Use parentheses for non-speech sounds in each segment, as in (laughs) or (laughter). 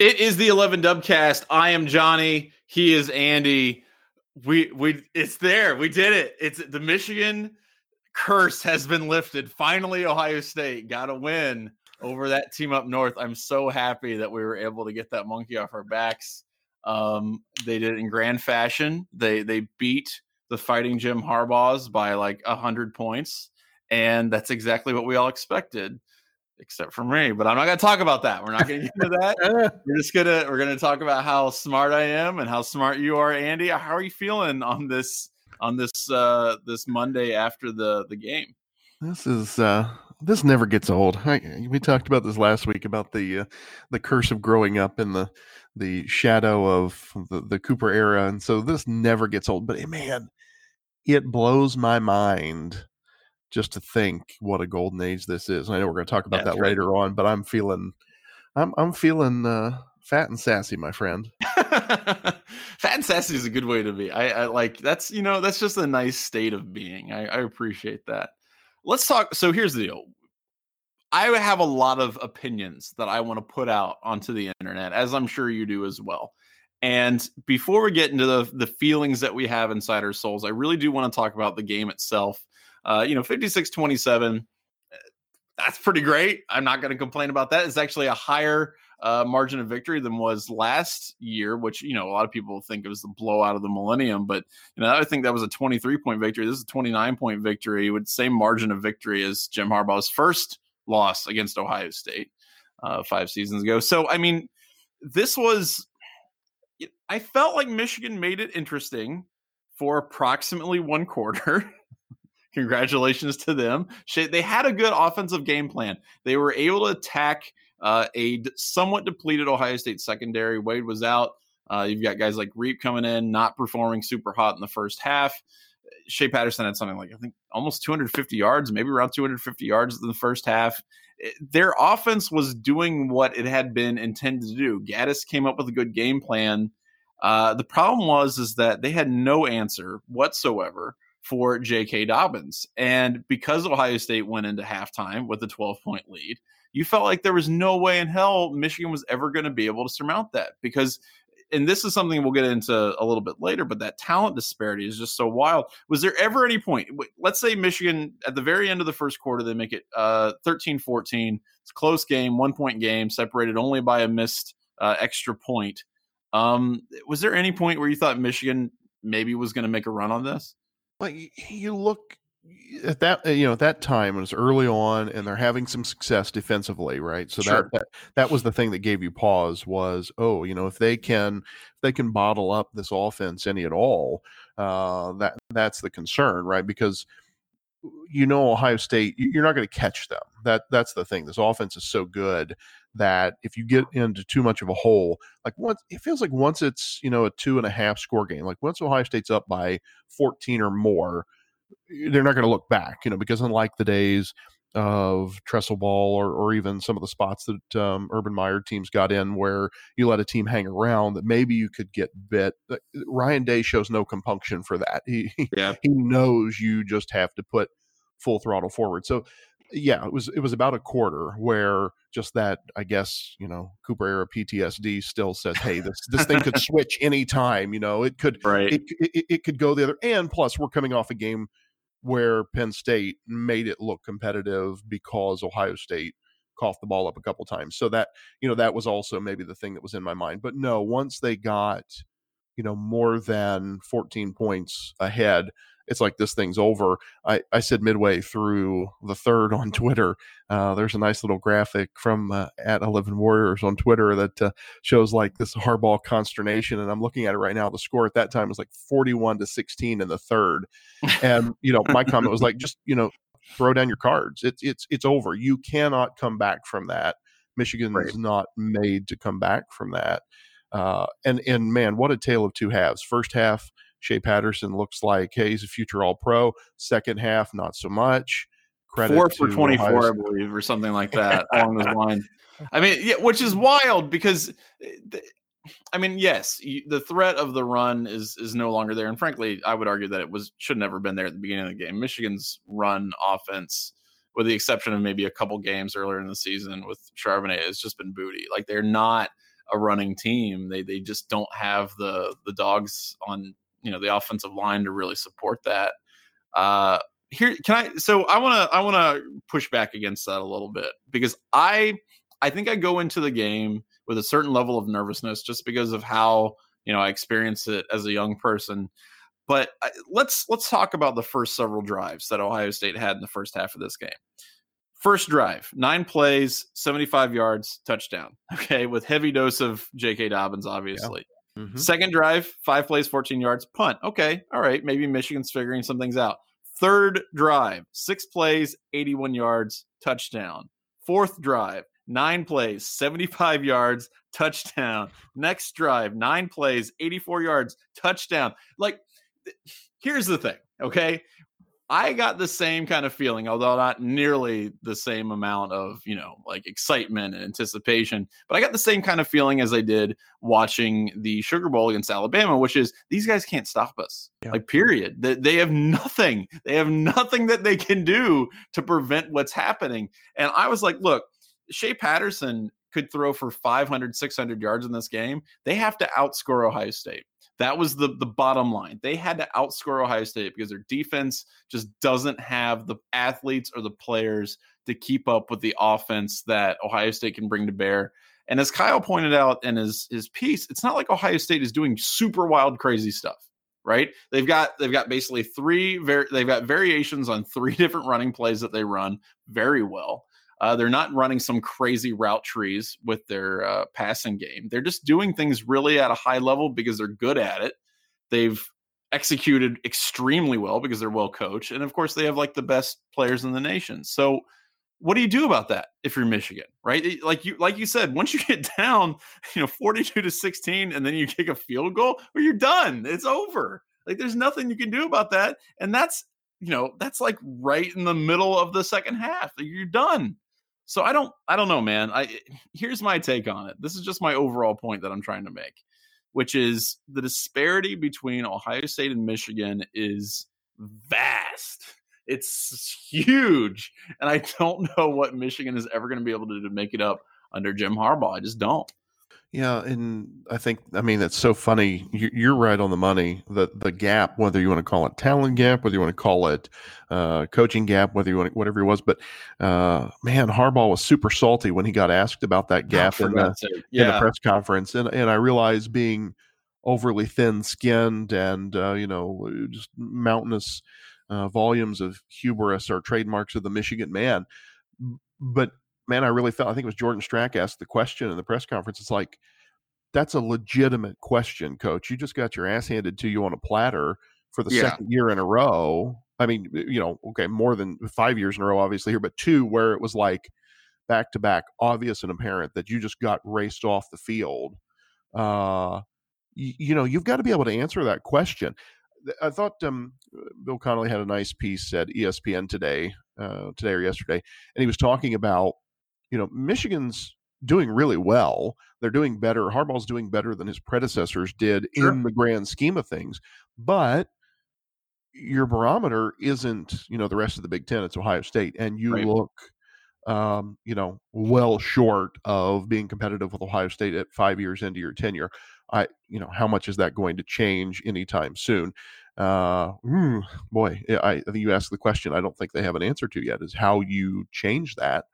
It is the 11 Dubcast. I am Johnny. He is Andy. We we it's there. We did it. It's the Michigan curse has been lifted. Finally, Ohio State got a win over that team up north. I'm so happy that we were able to get that monkey off our backs. Um, they did it in grand fashion. They they beat the fighting Jim Harbaughs by like hundred points, and that's exactly what we all expected except for me. But I'm not going to talk about that. We're not going to get into that. (laughs) we're just gonna we're gonna talk about how smart I am and how smart you are, Andy. How are you feeling on this on this uh this Monday after the the game? This is uh this never gets old. I, we talked about this last week about the uh, the curse of growing up in the the shadow of the, the Cooper era, and so this never gets old. But man, it blows my mind just to think what a golden age this is. And I know we're going to talk about that right. later on, but I'm feeling, I'm, I'm feeling uh, fat and sassy, my friend. (laughs) fat and sassy is a good way to be. I, I, like that's you know that's just a nice state of being. I, I appreciate that. Let's talk. So here's the deal. I have a lot of opinions that I want to put out onto the internet, as I'm sure you do as well. And before we get into the the feelings that we have inside our souls, I really do want to talk about the game itself uh, you know, 56 27, eh, that's pretty great. I'm not going to complain about that. It's actually a higher uh, margin of victory than was last year, which, you know, a lot of people think it was the blowout of the millennium. But, you know, I think that was a 23 point victory. This is a 29 point victory with same margin of victory as Jim Harbaugh's first loss against Ohio State uh, five seasons ago. So, I mean, this was, I felt like Michigan made it interesting for approximately one quarter. (laughs) Congratulations to them. They had a good offensive game plan. They were able to attack uh, a somewhat depleted Ohio State secondary. Wade was out. Uh, you've got guys like Riep coming in, not performing super hot in the first half. Shea Patterson had something like I think almost 250 yards, maybe around 250 yards in the first half. Their offense was doing what it had been intended to do. Gattis came up with a good game plan. Uh, the problem was is that they had no answer whatsoever for J.K. Dobbins. And because Ohio State went into halftime with a 12 point lead, you felt like there was no way in hell Michigan was ever going to be able to surmount that because and this is something we'll get into a little bit later, but that talent disparity is just so wild. Was there ever any point, let's say Michigan at the very end of the first quarter, they make it uh, 13 14. It's a close game, one point game, separated only by a missed uh, extra point. Um, was there any point where you thought Michigan maybe was going to make a run on this? Like you look at that you know at that time it was early on and they're having some success defensively right? So sure. that, that that was the thing that gave you pause was oh you know if they can if they can bottle up this offense any at all uh that that's the concern right? Because you know ohio state you're not going to catch them. That that's the thing. This offense is so good that if you get into too much of a hole, like once it feels like once it's you know a two and a half score game, like once Ohio State's up by 14 or more, they're not going to look back, you know, because unlike the days of Tressel ball or, or even some of the spots that um, Urban Meyer teams got in where you let a team hang around that maybe you could get bit. Ryan Day shows no compunction for that. He yeah. he knows you just have to put full throttle forward. So yeah, it was it was about a quarter where just that I guess you know Cooper era PTSD still says, hey, this this thing could (laughs) switch anytime. You know, it could right. It, it, it could go the other. And plus, we're coming off a game where Penn State made it look competitive because Ohio State coughed the ball up a couple times. So that you know that was also maybe the thing that was in my mind. But no, once they got you know more than 14 points ahead it's like this thing's over. I, I said midway through the third on (laughs) Twitter, uh, there's a nice little graphic from uh, at 11 Warriors on Twitter that uh, shows like this Harbaugh consternation. And I'm looking at it right now. The score at that time was like 41 to 16 in the third. And, you know, my comment was like, just, you know, throw down your cards. It's, it's, it's over. You cannot come back from that. Michigan right. is not made to come back from that. Uh, and and man, what a tale of two halves. First half, Shea Patterson looks like, hey, he's a future All Pro. Second half, not so much. Credit Four for 24, I believe, or something like (laughs) that along those lines. I mean, yeah, which is wild because, eh, I mean, yes, the threat of the run is is no longer there, and frankly, I would argue that it was should never been there at the beginning of the game. Michigan's run offense, with the exception of maybe a couple games earlier in the season with Charbonnet, has just been booty. Like they're not a running team. They they just don't have the the dogs on you know the offensive line to really support that. Uh, here, can I? So I want to I want to push back against that a little bit because I I think I go into the game with a certain level of nervousness just because of how you know I experienced it as a young person. But I, let's let's talk about the first several drives that Ohio State had in the first half of this game. First drive, nine plays, 75 yards, touchdown. (laughs) Okay, with heavy dose of J.K. Dobbins, obviously. Yeah. Mm-hmm. Second drive, five plays, 14 yards, punt. Okay, all right, maybe Michigan's figuring some things out. Third drive, six plays, 81 yards, touchdown. Fourth drive, nine plays, 75 yards, touchdown. Next drive, nine plays, 84 yards, touchdown. Like, here's the thing, okay? I got the same kind of feeling, although not nearly the same amount of, you know, like excitement and anticipation, but I got the same kind of feeling as I did watching the Sugar Bowl against Alabama, which is these guys can't stop us. Yeah. Like, period. They have nothing. They have nothing that they can do to prevent what's happening. And I was like, look, Shea Patterson could throw for 500, 600 yards in this game. They have to outscore Ohio State. That was the the bottom line. They had to outscore Ohio State because their defense just doesn't have the athletes or the players to keep up with the offense that Ohio State can bring to bear. And as Kyle pointed out in his his piece, it's not like Ohio State is doing super wild, crazy stuff, right? They've got they've got basically three they've got variations on three (laughs) different running plays that they run very well. Uh, they're not running some crazy route trees with their uh, passing game. They're just doing things really at a high level because they're good at it. They've executed extremely well because they're well coached, and of course, they have like the best players in the nation. So, what do you do about that if you're Michigan, right? Like you, like you said, once you (laughs) get down, you know, 42 to 16, and then you kick a field goal, or you're done. It's over. Like there's nothing you can do about that, and that's you know that's like right in the middle of the second half. You're done. So I don't I don't know, man. I eh, here's my take on it. This is just my overall point that I'm trying to make, which is the disparity between Ohio State and Michigan is vast. It's huge, and I (laughs) don't know what Michigan is ever going to be able to to make it up under Jim Harbaugh. I just don't. Yeah, and I think I mean that's so funny. You're right on the money. The the gap, whether you want to call it talent gap, whether you want to call it uh, coaching gap, whether you want to, whatever it was, but uh, man, Harbaugh was super salty when he got asked about that gap in the, yeah. in the press conference, and and I realized being overly thin skinned and uh, you know just mountainous uh, volumes of hubris are trademarks of the Michigan man, but man, I really felt, I think it was Jordan Strack asked the question in the press conference. It's like, that's a legitimate question, coach. You just got your ass handed to you on a platter for the yeah. second year in a row. I mean, you know, okay, more than five years in a row, obviously here, but two where it was like back to back, obvious and apparent that you just got raced off the field. Uh, you, you know, you've got to be able to answer that question. I thought um, Bill Connelly had a nice piece at ESPN today, uh, today or yesterday, and he was talking about you know, Michigan's doing really well. They're doing better. Harbaugh's doing better than his predecessors did sure. in the grand scheme of things. But your barometer isn't, you know, the rest of the Big Ten. It's Ohio State, and you right. look, um, you know, well short of being competitive with Ohio State at five years into your tenure. I, you know, how much is that going to change anytime soon? Uh, mm, boy, I, I think you asked the question. I don't think they have an answer to yet. Is how you change that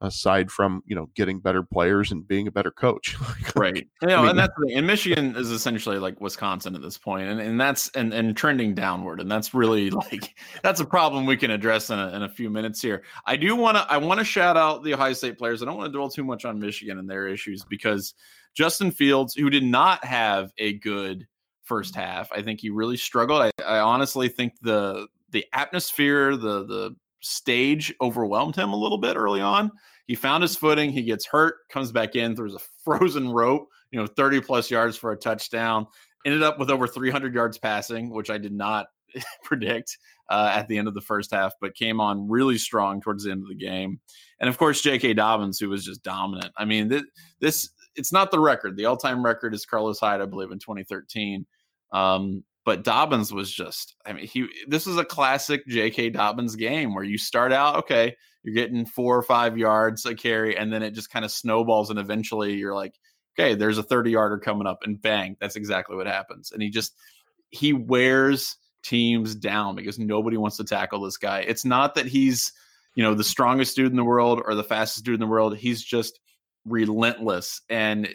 aside from you know getting better players and being a better coach. (laughs) Right. You know, I mean, and that's and michigan is essentially like wisconsin at this point and, and that's and, and trending downward and that's really (laughs) like that's a problem we can address in a, in a few minutes here. I do want to i want to shout out the ohio state players i don't want to dwell too much on michigan and their issues because justin fields who did not have a good first half i think he really struggled. I, I honestly think the the atmosphere the the stage overwhelmed him a little bit early on. He found his footing. He gets hurt, comes back in, throws a (laughs) frozen rope, you know, 30 plus yards for a touchdown. Ended up with over 300 yards passing, which I did not (laughs) predict uh, at the end of the first half, but came on really strong towards the end of the game. And of course, J.K. Dobbins, who was just dominant. I mean, this, this it's not the record. The all-time record is Carlos Hyde, I believe, in 2013. Um, but Dobbins was just, I mean, he this is a classic J.K. Dobbins game where you start out, okay, you're getting four or five yards a carry, and then it just kind of snowballs, and eventually you're like, okay, there's a 30 yarder coming up, and bang, that's exactly what happens. And he just he wears teams down because nobody wants to tackle this guy. It's not that he's you know the strongest dude in the world or the fastest dude in the world. He's just relentless, and eh,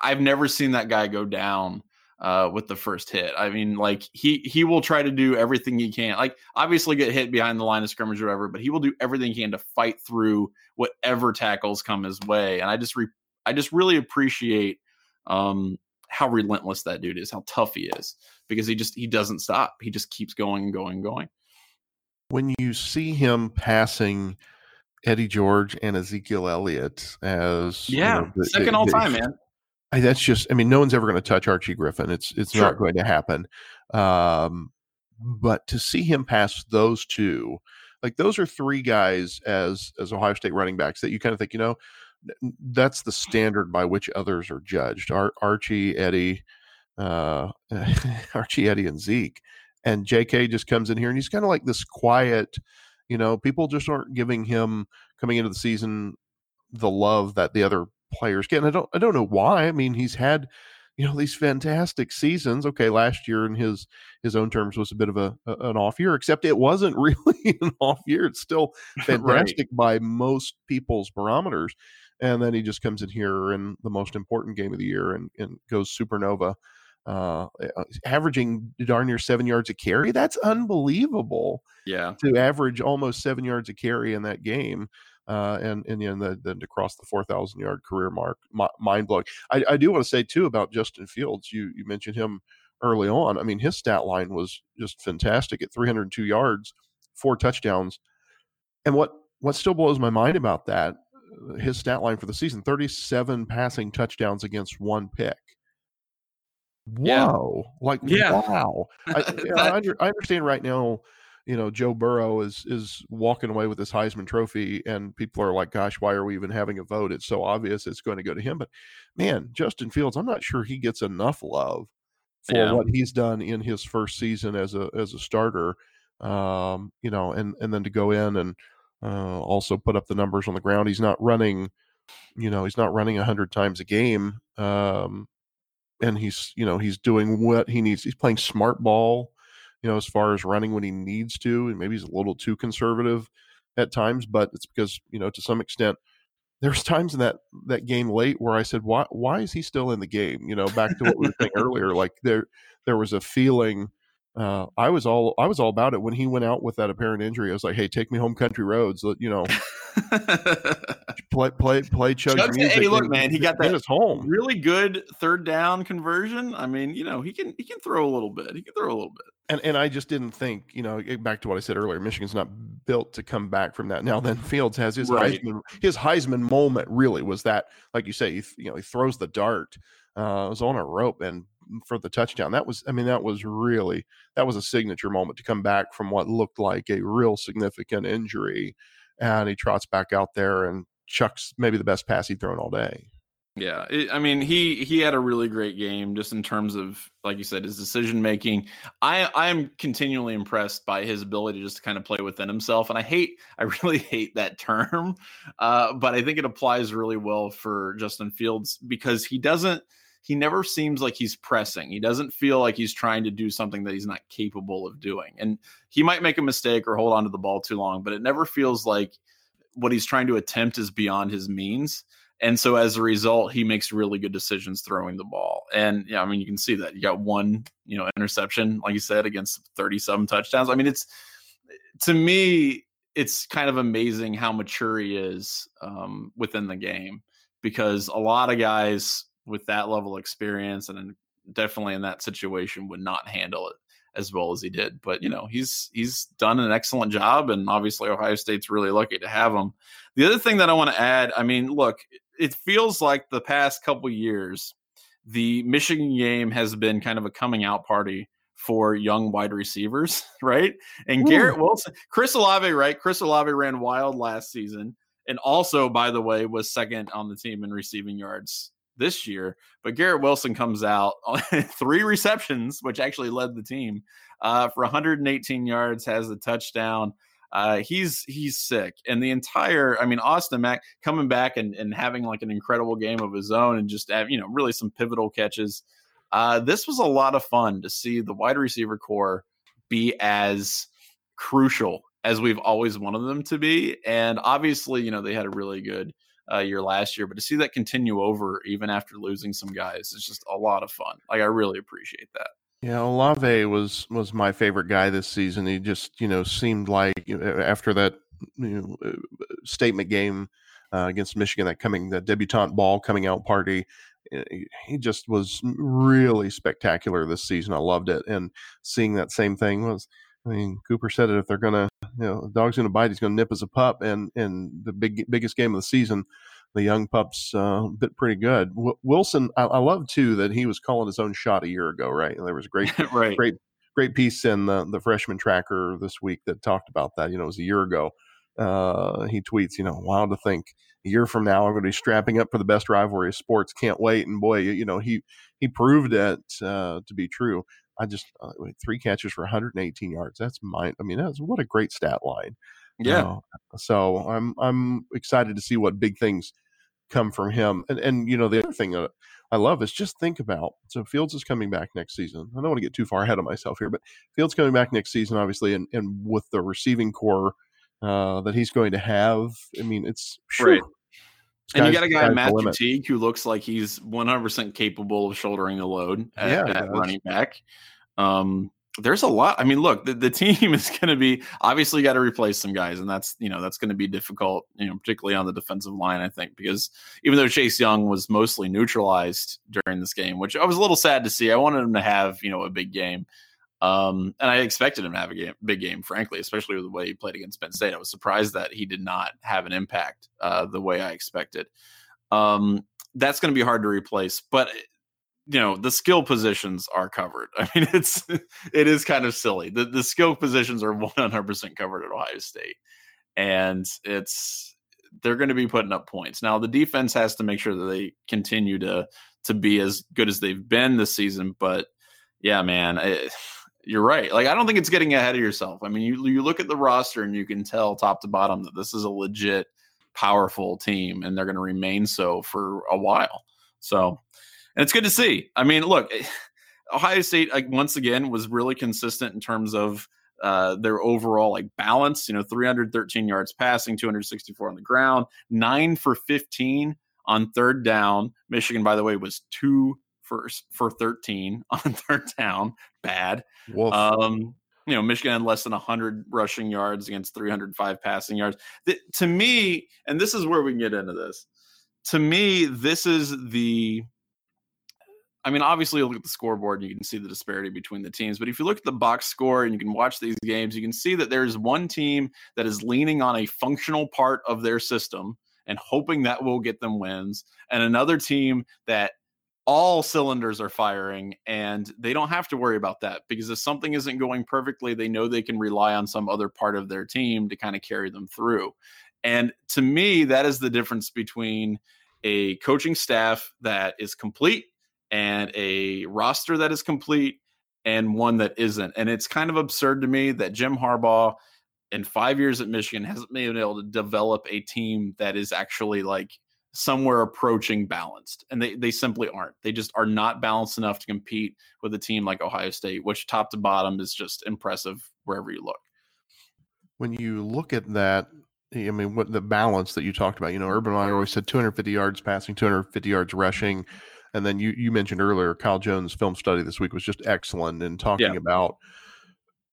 I've never seen that guy go down uh, with the first hit. I mean, like he he will try to do everything he can. Like obviously get hit behind the line of scrimmage or whatever, but he will do everything he can to fight through whatever tackles come his way. And I just re- I just really appreciate um, how relentless that dude is, how tough he is, because he just he doesn't stop. He just keeps going and going and going. When you see him passing Eddie George and Ezekiel Elliott as yeah, you know, the, second all time, man. I, that's just I mean, no one's ever going to touch Archie Griffin. It's it's sure. not going to happen. Um, but to see him pass those two, like those are three guys as as Ohio State running backs that you kind of think, you know, that's the standard by which others are judged. Ar- Archie, Eddie, uh, (laughs) Archie, Eddie, and Zeke, and J.K. just comes in here and he's kind of like this quiet. You know, people just aren't giving him coming into the season the love that the other players get. And I don't I don't know why. I mean, he's had you know these fantastic seasons. Okay, last year in his his own terms was a bit of a, a an off year, except it wasn't (laughs) really an off year. It's still (laughs) fantastic right. by most people's barometers. And then he just comes in here in the most important game of the year and, and goes supernova, uh, averaging darn near seven yards a carry. That's unbelievable. Yeah, to average almost seven yards a carry in that game uh, and and then the, then to cross the four thousand yard career mark, mind blowing. I, I, do want to say too about Justin Fields. You you mentioned him early on. I mean, his stat line was just fantastic at 302 yards, four touchdowns, and what what still blows my mind about that, uh, his stat line for the season: 37 passing touchdowns against one pick. Wow! Yeah. Like yeah. wow! I, (laughs) I, I understand right now you know Joe Burrow is is walking away with this Heisman Trophy, and people are like, "Gosh, why are we even having a vote? It's so obvious it's going to go to him." But man, Justin Fields, I'm not sure he gets enough love for yeah. what he's done in his first season as a as a starter. Um, you know, and and then to go in and uh, also put up the numbers on the ground. He's not running, you know, he's not running a hundred times a game. Um, and he's you know he's doing what he needs. He's playing smart ball you know, as far as running when he needs to, and maybe he's a little too conservative at times, but it's because, you know, to some extent, there's (laughs) times in that that game late where I said, "Why? Why is he still in the game?" You know, back to what we were saying (laughs) earlier. Like there, there was a feeling. Uh, I was all I was all about it when he went out with that apparent injury. I was like, "Hey, take me home, country roads." You know, (laughs) play play play Chug's Chug's, music. Hey, look, man, he got that his home. Really good third down conversion. I mean, you know, he can he can throw a little bit. He can throw a little bit. And and I just didn't think, you know, back to what I said earlier. Michigan's not built to come back from that. Now then, Fields has his right. Heisman. His Heisman moment really was that, like you say, he, you know, he throws the dart. Uh, was on a rope and for the touchdown. That was, I mean, that was really that was a signature moment to come back from what looked like a real significant injury and he trots back out there and chucks maybe the best pass he'd thrown all day. Yeah, it, I mean he he had a really great game just in terms of like you said his decision making. I I'm continually impressed by his ability just to kind of play within himself, and I hate (laughs) I really hate that term, (laughs) uh, but I think it applies really well for Justin Fields because he doesn't he never seems like he's pressing. He doesn't feel like he's trying to do something that he's not capable of doing, and he might make a mistake or hold on to the ball too long, but it never feels like what he's trying to attempt is beyond his means. And so as a result, he makes really good decisions throwing the ball. And yeah, I mean, you can see that you got one, you know, interception, like you said, against 37 touchdowns. I mean, it's to me, it's kind of amazing how mature he is um, within the game because a lot of guys with that level of experience and definitely in that situation would not handle it as well as he did. But you know, he's he's done an excellent job, and obviously Ohio State's really lucky to have him. The other thing that I want to add, I mean, look, it feels like the past couple years, the Michigan game has been kind of a coming out party for young wide receivers, (laughs) right? And Ooh. Garrett Wilson, Chris Olave, right? Chris Olave ran wild last season, and also, by the way, was second on the team in receiving yards this year. But Garrett Wilson comes out (laughs) on three receptions, which actually led the team uh, for 118 yards, has a touchdown. Uh, he's he's sick, and the entire I mean Austin Mack coming back and, and having like an incredible game of his own, and just have, you know really some pivotal catches. Uh, this was a lot of fun to see the wide receiver corps be as crucial as we've always wanted them to be, and obviously you know they had a really good uh, year last year, but to see that continue over even after losing some guys, it's just a lot of fun. Like I really appreciate that. Yeah, Olave was was my favorite guy this season. He just you know seemed like after that you know, uh, statement game uh, against Michigan, that coming the debutante ball coming out party, eh, he just was really spectacular this season. I loved it, and seeing that same thing was. I mean, Cooper said it. If they're gonna, you know, the dog's gonna bite, he's gonna nip as a pup. And and the big biggest game of the season, the young pups uh, bit pretty good. W- Wilson, I, I, love too that he was calling his own shot a year ago, right? And there was a great, (laughs) right. great, great piece in the, the freshman tracker this week that talked about that. You know, it was a year ago. Uh, he tweets, you know, wild to think a year from now I'm going to be strapping up for the best rivalry of sports. Can't wait. And boy, you know, he he proved it uh, to be true. I just uh, three catches for 118 yards. That's mine. I mean, that's what a great stat line. Yeah. Uh, so I'm I'm excited to see what big things come from him. And and you know the other thing that I love is just think about so Fields is coming back next season. I don't want to get too far ahead of myself here, but Fields coming back next season, obviously, and and with the receiving corps uh, that he's going to have, I mean, it's sure. Right. And you got a guy, Master Teague, who looks like he's 100% capable of shouldering the load at, yeah, at running back. Um, there's a lot. I mean, look, the, the (laughs) team is going to be obviously got to replace some guys, and that's you know that's going to be difficult, you know, particularly on the defensive line. I think because even though Chase Young was mostly neutralized during this game, which I was a little sad to see, I wanted him to have you know a big game, um, and I expected him to have a game, big game, frankly, especially with the way he played against Penn State. I was surprised that he did not have an impact uh, the way I expected. Um, that's going to be hard to replace, but you know the skill positions are covered. (laughs) I mean, it's it is kind of silly. The the skill positions are (laughs) 100 percent covered at Ohio State, and it's they're going to be putting up points. Now the defense has to make sure that they continue to to be as good as they've been this season. But yeah, man, it, (sighs) you're right. Like I don't think it's getting ahead of yourself. I mean, you you look at the roster and you can tell top to bottom that this is a legit powerful team, and they're going to remain so for a while. So and it's good to see. I mean, look, Ohio State like, once again was really consistent in terms of uh, their overall like balance. You know, 313 yards passing, 264 on the ground, nine for 15 on third down. Michigan, by the way, was two for for 13 (laughs) on third down. Bad. Um, you know, Michigan had less than 100 rushing yards against 305 passing yards. To me, and this is where we can get into this. To me, this is the I mean, obviously, you look at the scoreboard and you can see the disparity between the teams. But if you look at the box score and you can watch these games, you can see that there's one team that is leaning on a functional part of their system and hoping that will get them wins, and another team that all cylinders are firing and they don't have to worry about that because if something isn't going perfectly, they know they can rely on some other part of their team to kind of carry them through. And to me, that is the difference between a coaching staff that is complete and a roster that is complete and one that isn't. And it's kind of absurd to me that Jim Harbaugh in five years at Michigan hasn't been able to develop a team that is actually like somewhere approaching balanced. And they, they simply aren't. They just are not balanced enough to compete with a team like Ohio State, which top to bottom is just impressive wherever you look. When you look at that, I mean, what the balance that you talked about, you know, Urban Meyer always said 250 yards passing, 250 yards rushing. And then you you mentioned earlier Kyle Jones' film study this week was just excellent in talking yeah. about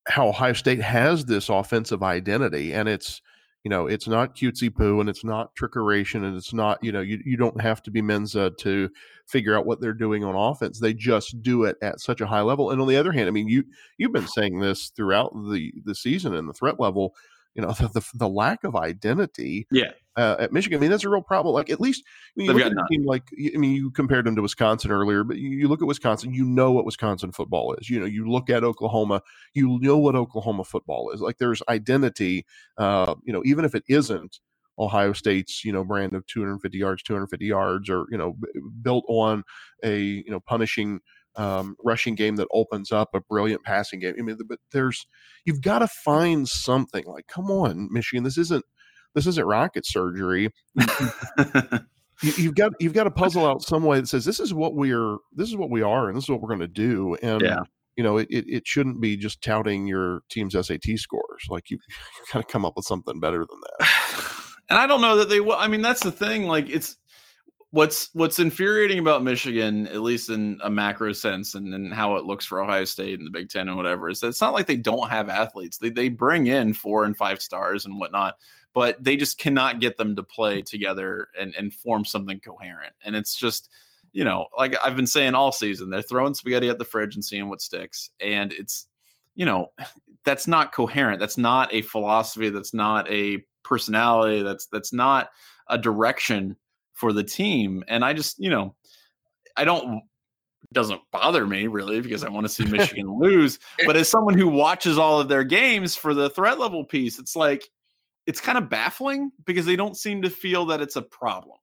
how Ohio State has this offensive identity, and it's you know it's not cutesy poo and it's not trickeration and it's not you know you, you don't have to be Mensa to figure out what they're doing on offense. They just do it at such a high level. And on the other hand, I mean you you've been saying this throughout the the season and the threat level you know (laughs) the, the, the lack of identity yeah uh, at Michigan. I mean, that's a real problem. Like at least I mean, at like I mean, you compared them to Wisconsin earlier, but you, you, look at Wisconsin, you know what Wisconsin football is. You know, you look at Oklahoma, you know what Oklahoma football is. Like there's identity. Uh, you know, even if it isn't Ohio State's you know brand of 250 yards, 250 yards, or you know b- built on a you know punishing um, rushing game that opens up a brilliant passing game. I mean, but there's you've got to find something. Like, come on, Michigan, this isn't this isn't rocket surgery. you, have (laughs) got you've got to puzzle out some way that says this is what we're this is what we are and this is what we're going to do. And yeah. you know, it, it shouldn't be just touting your team's SAT scores. Like you, (laughs) you got to come up with something better than that. (sighs) And I don't know that they will. I mean, that's the thing. Like it's what's what's infuriating about Michigan, at least in a macro sense, and, and how it looks for Ohio State and the Big Ten and whatever, is that it's not like they don't have athletes. They they bring in four and five stars and whatnot, but they just cannot get them to play together and and form something coherent. And it's just you know, like I've been saying all season, they're throwing spaghetti at the fridge and seeing what sticks. And it's, you know, (sighs) that's not coherent. That's not a philosophy. That's not a personality. That's that's not a direction for the team. And I just, you know, I don't doesn't bother me really because I want to see Michigan (laughs) lose. But as someone who watches all of their games for the threat level piece, it's like it's kind of baffling because they don't seem to feel that it's a problem.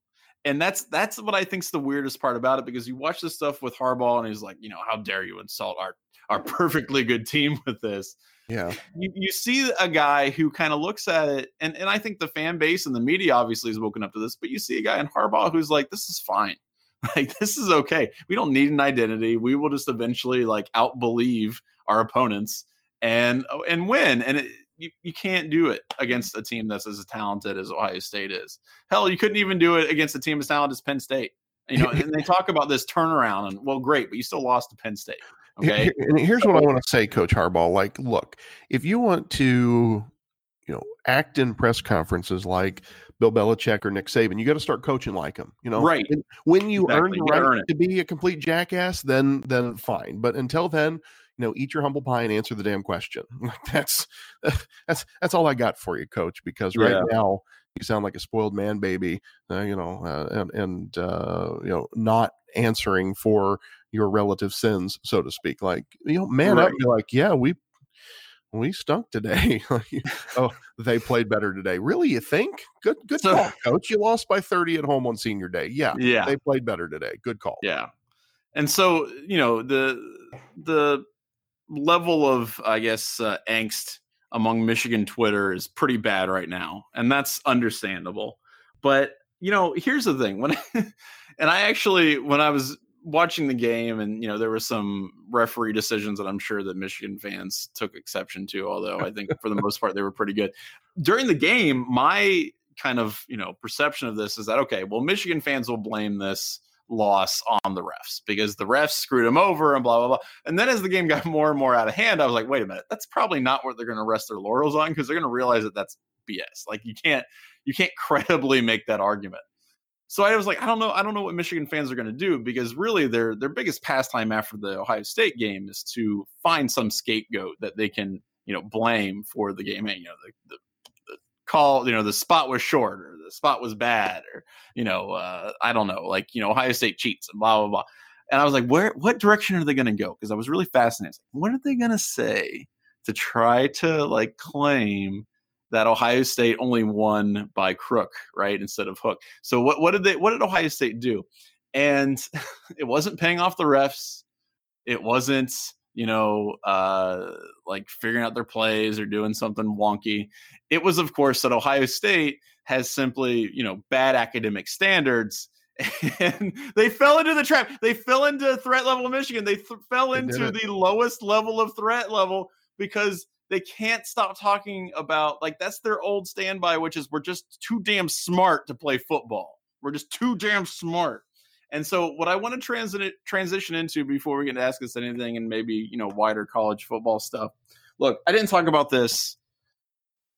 And that's that's what I think's the weirdest part about it because you watch this stuff with Harbaugh and he's like, you know, how dare you insult our our (laughs) perfectly good team with this. Yeah. You, you see a guy who kind of looks at it, and, and I think the fan base and the media obviously has woken up to this, but you see a guy in Harbaugh who's like, this is fine. (laughs) Like, this is okay. We don't need an identity. We will just eventually like outbelieve our opponents and oh, and win. And it, you, you can't do it against a team that's as talented as Ohio State is. Hell, you couldn't even do it against a team as talented as Penn State. You know, and they talk about this turnaround, and well, great, but you still lost to Penn State. Okay. And here's what I want to say, Coach Harbaugh. Like, look, if you want to, you know, act in press conferences like Bill Belichick or Nick Saban, you got to start coaching like him. You know, right? And when you exactly. earn the right earn to be a complete jackass, then then fine. But until then, you know, eat your humble pie and answer the damn question. (laughs) that's (laughs) that's that's all I got for you, Coach. Because right yeah. now you sound like a spoiled man baby, uh, you know, uh, and and uh, you know, not answering for your relative sins, so to speak. Like, you know, man right. up, you're like, yeah, we we stunk today. (laughs) oh, they played better today. Really, you think? Good, good so, call, coach. You lost by 30 at home on senior day. Yeah, yeah, they played better today. Good call. Yeah, and so you know the the level of I guess uh, angst among Michigan Twitter is pretty bad right now, and that's understandable. But you know, here's the thing: when (laughs) and I actually when I was watching the game, and you know, there were some referee decisions that I'm sure that Michigan fans took exception to. Although I think for the most part they were pretty good during the game. My kind of you know perception of this is that okay, well, Michigan fans will blame this loss on the refs because the refs screwed them over and blah blah blah. And then as the game (laughs) got more and more out of hand, I was like, wait a minute, that's probably not what they're going to rest their laurels on because they're going to realize that that's BS. Like you can't you can't (laughs) credibly make that argument. So I was like, I don't know, I don't know what Michigan fans are going to do because really their their biggest pastime after the Ohio State game is to find some scapegoat that they can you know blame for the game. You know, the, the, the call, you know, the spot was short or the spot was bad or you know, uh, I don't know, like you know, Ohio State cheats and blah blah blah. And I was like, where, what direction are they going to go? Because I was really fascinated. What are they going to say to try to like claim that Ohio State only won by crook, right, instead of hook. So what what did they what did Ohio State do? And (laughs) it wasn't paying off the refs. It wasn't, you know, uh, like figuring out their plays or doing something wonky. It was, of course, that Ohio State has simply, you know, bad academic standards (laughs) and they fell into the trap. They fell into threat level Michigan. They th- fell into the lowest level of threat level because they can't stop talking about like that's their old standby, which is we're just too damn smart to play football. We're just too damn smart. And so, what I want to transit transition into before we can ask us anything and maybe you know wider college football stuff. Look, I didn't talk about this.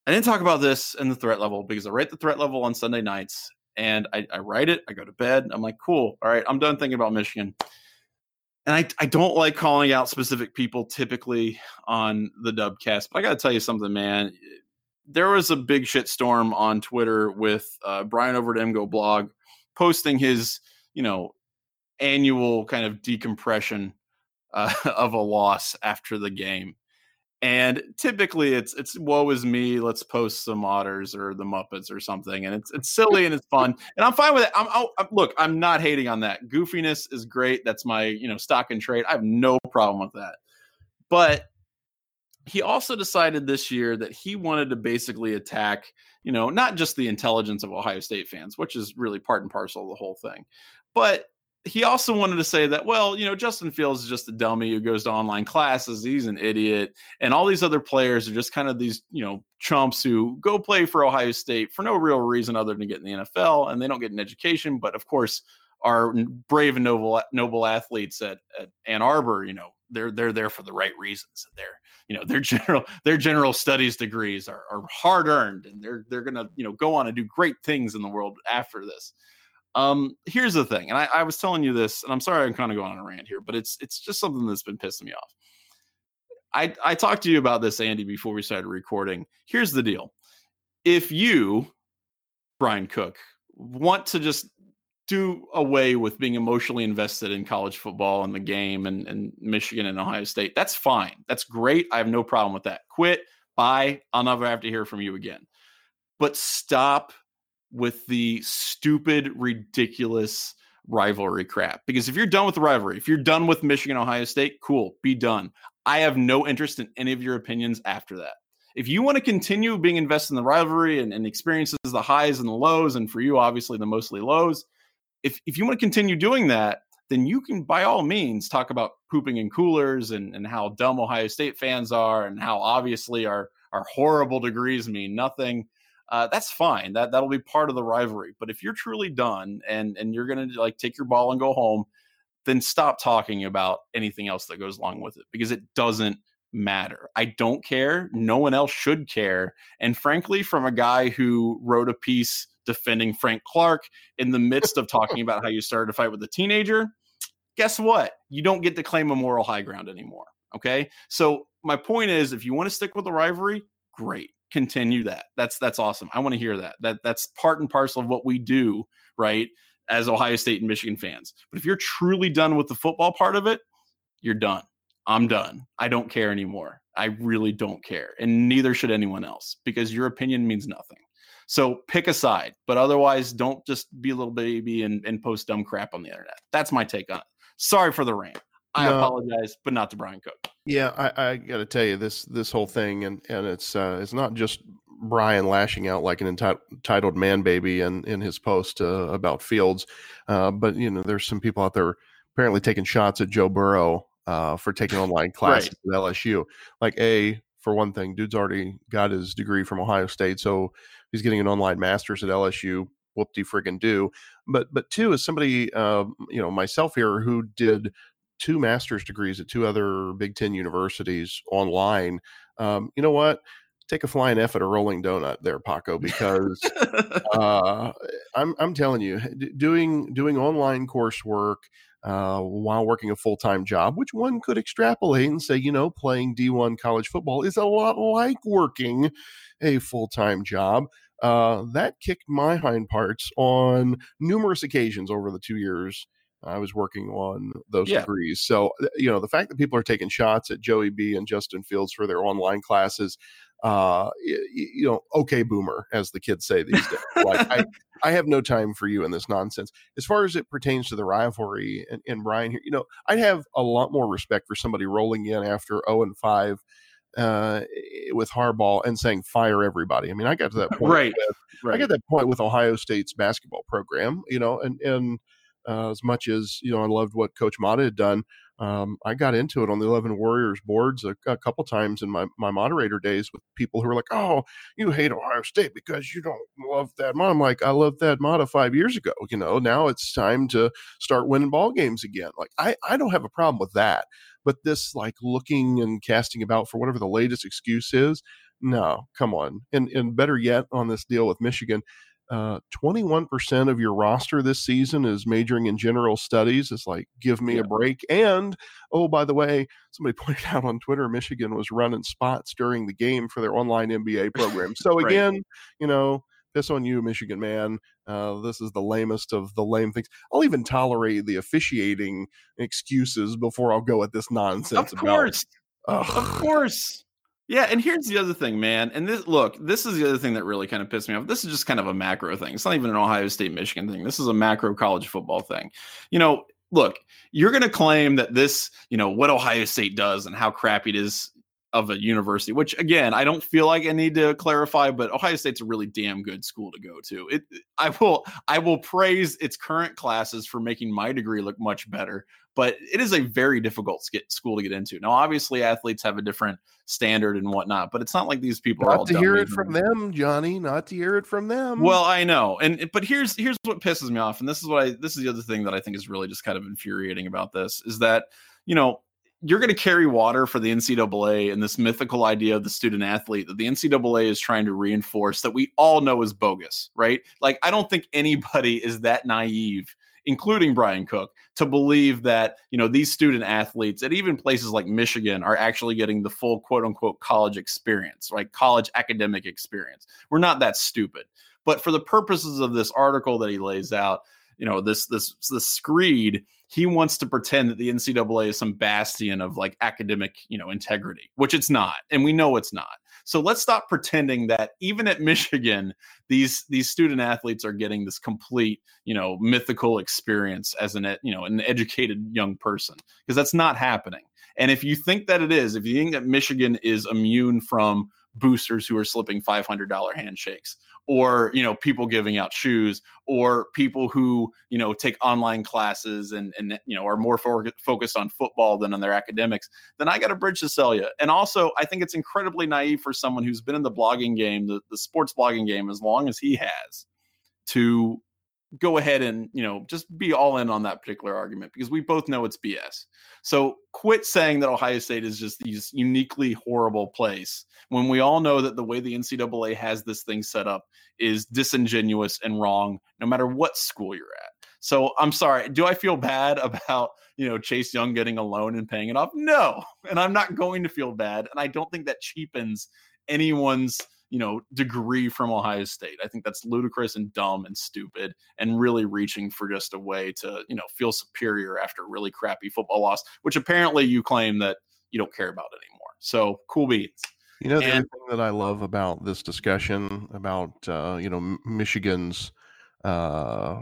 I didn't talk about this in the threat level because I write the threat level on Sunday nights and I, I write it. I go to bed. I'm like, cool. All right, I'm done thinking about Michigan and I, I don't like calling out specific people typically on the dubcast, but I got to tell you something, man. There was a big shit storm on Twitter with uh, Brian over at MGoBlog posting his, you know, annual kind of decompression uh, (laughs) of a loss after the game. And typically it's it's woe is me let's post some otters or the muppets or something and it's it's silly and it's fun and i'm fine with it I'm, I'm, look i'm not hating on that goofiness is great that's my you know stock and trade i have no problem with that but he also decided this year that he wanted to basically attack you know not just the intelligence of ohio state fans which is really part and parcel of the whole thing but he also wanted to say that, well, you know, Justin Fields is just a dummy who goes to online classes. He's an idiot. And all these other players are just kind of these, you know, chumps who go play for Ohio State for no real reason other than to get in the NFL and they don't get an education. But of course, are brave and noble noble athletes at, at Ann Arbor, you know, they're they're there for the right reasons. They're you know their (laughs) general their general studies degrees are, are hard earned and they're they're gonna you know go on and do great things in the world after this. Um, here's the thing, and I, I was telling you this, and I'm sorry I'm kind of going on a rant here, but it's it's just something that's been pissing me off. I I talked to you about this, Andy, before we started recording. Here's the deal: if you, Brian Cook, want to just do away with being emotionally invested in college football and the game and, and Michigan and Ohio State, that's fine. That's great. I have no problem with that. Quit. Bye. I'll never have to hear from you again. But stop with the stupid, ridiculous rivalry crap. Because if you're done with the rivalry, if you're done with Michigan, Ohio State, cool, be done. I have no interest in any of your opinions after that. If you want to continue being invested in the rivalry and, and experiences the highs and the lows, and for you, obviously the mostly lows, if, if you want to continue doing that, then you can by all means talk about pooping in coolers and, and how dumb Ohio State fans are and how obviously our, our horrible degrees mean nothing uh, that's fine. That that'll be part of the rivalry. But if you're truly done and and you're gonna like take your ball and go home, then stop talking about anything else that goes along with it because it doesn't matter. I don't care. No one else should care. And frankly, from a guy who wrote a piece defending Frank Clark in the midst of talking about how you started a fight with a teenager, guess what? You don't get to claim a moral high ground anymore. Okay. So my point is if you want to stick with the rivalry, great continue that. That's that's awesome. I want to hear that. That that's part and parcel of what we do, right? As Ohio State and Michigan fans. But if you're truly done with the football part of it, you're done. I'm done. I don't care anymore. I really don't care. And neither should anyone else because your opinion means nothing. So pick a side, but otherwise don't just be a little baby and, and post dumb crap on the internet. That's my take on it. Sorry for the rant. I no. apologize, but not to Brian Cook. Yeah, I, I got to tell you this this whole thing, and and it's uh, it's not just Brian lashing out like an entitled man baby in in his post uh, about Fields, uh, but you know there's some people out there apparently taking shots at Joe Burrow uh, for taking (laughs) online classes right. at LSU. Like a for one thing, dude's already got his degree from Ohio State, so he's getting an online master's at LSU. Whoop de friggin' do. But but two is somebody uh, you know myself here who did two master's degrees at two other Big Ten universities online. Um, you know what? Take a flying F at a rolling donut there, Paco, because (laughs) uh, I'm I'm telling you, doing doing online coursework uh, while working a full time job, which one could extrapolate and say, you know, playing D1 college football is a lot like working a full time job. Uh, that kicked my hind parts on numerous occasions over the two years I was working on those yeah. degrees. So, you know, the fact that people are taking shots at Joey B and Justin Fields for their online classes, uh, you, you know, okay, boomer, as the kids say these days. like, I, (laughs) I have no time for you in this nonsense. As far as it pertains to the rivalry and, and Brian here, you know, I'd have a lot more respect for somebody rolling in after 0 and 5 uh, with Harbaugh and saying fire everybody. I mean, I got to that point. right, with, right. I got that point with Ohio State's basketball program. You know, and and uh, as much as you know, I loved what Coach Matta had done. Um, I got into it on the Eleven Warriors boards a, a, couple times in my, my moderator days with people who were like, "Oh, you hate Ohio State because you don't love that." Matta. I'm like, I loved that Matta five years ago. You know, now it's time to start winning ball games again. Like, I I don't have a problem with that, but this like looking and casting about for whatever the latest excuse is, no, come on. And and better yet, on this deal with Michigan, uh, 21% of your roster this season is majoring in general studies. It's like, give me yeah. a break. And, oh, by the way, somebody (laughs) pointed out on Twitter, Michigan was running spots during the game for their online MBA program. (laughs) So, again, right. you know, piss on you, Michigan man. Uh, this is the lamest of the lame things. I'll even tolerate the officiating excuses before I'll go at this nonsense. Of course. About, of course. Yeah, and here's the other thing, man. And this look, this is the other thing that really kind of pissed me off. This is just kind of a macro thing. It's not even an Ohio State Michigan thing. This is a macro college football thing. You know, look, you're going to claim that this, you know, what Ohio State does and how crappy it is of a university, which again, I don't feel like I need to clarify, but Ohio State's a really damn good school to go to. It I will I will praise its current classes for making my degree look much better, but it is a very difficult school to get into. Now, obviously, athletes have a different standard and whatnot, but it's not like these people not are all to hear it from them, Johnny. Not to hear it from them. Well, I know, and but here's here's what pisses me off, and this is what I this is the other thing that I think is really just kind of infuriating about this is that you know you're going to carry water for the NCAA and this mythical idea of the student athlete that the NCAA is trying to reinforce that we all know is bogus, right? Like, I don't think anybody is that naive, including Brian Cook, to believe that, you know, these student athletes at even places like Michigan are actually getting the full quote unquote college experience, like college academic experience. We're not that stupid. But for the purposes of this article that he lays out, you know, this, this, this screed, he wants to pretend that the NCAA is some bastion of like academic, you know, integrity, which it's not, and we know it's not. So let's stop pretending that even at (laughs) Michigan, these these student athletes are getting this complete, you know, mythical experience as an you know an educated young person because that's not happening. And if you think that it is, if you think that Michigan is immune from boosters who are slipping $500 handshakes or you know people giving out shoes or people who you know take online classes and and you know are more for, focused on football than on their academics then i got a bridge to sell you and also i think it's incredibly naive for someone who's been in the blogging game the, the sports blogging game as long as he has to go ahead and you know just be all in on that particular argument because we both know it's bs so quit saying that ohio state is just this uniquely horrible place when we all know that the way the ncaa has this thing set up is disingenuous and wrong no matter what school you're at. So i'm sorry do i feel bad about you know chase young getting a loan and paying it off? No and i'm not going to feel bad and i don't think that cheapens anyone's you know, degree from Ohio State. I think that's ludicrous and dumb and stupid and really reaching for just a way to, you know, feel superior after a really crappy football loss, which apparently you claim that you don't care about anymore. So cool beats. You know, the and, thing that I love about this discussion about, uh, you know, Michigan's, uh,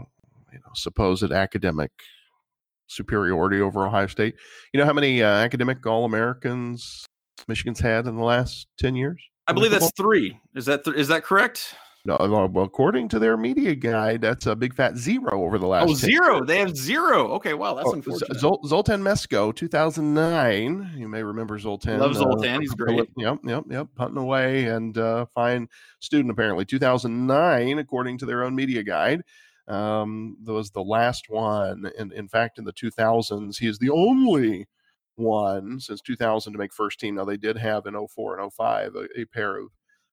you know, supposed academic superiority over Ohio State. You know how many uh, academic All Americans Michigan's had in the last 10 years? I believe that's three. Is that th- is that correct? No, well, according to their media guide, that's a big fat zero over the last. Oh, zero. They have zero. Okay, wow, that's oh, unfortunate. Zol- Zoltan Mesko, 2009. You may remember Zoltan. Love uh, Zoltan. Uh, He's great. Yep, yep, yep. Hunting away and uh, fine student, apparently. 2009, according to their own media guide. Um, was the last one. And in fact, in the 2000s, he is the only one since 2000 to make first team. Now they did have in 04 and 05 a, a pair of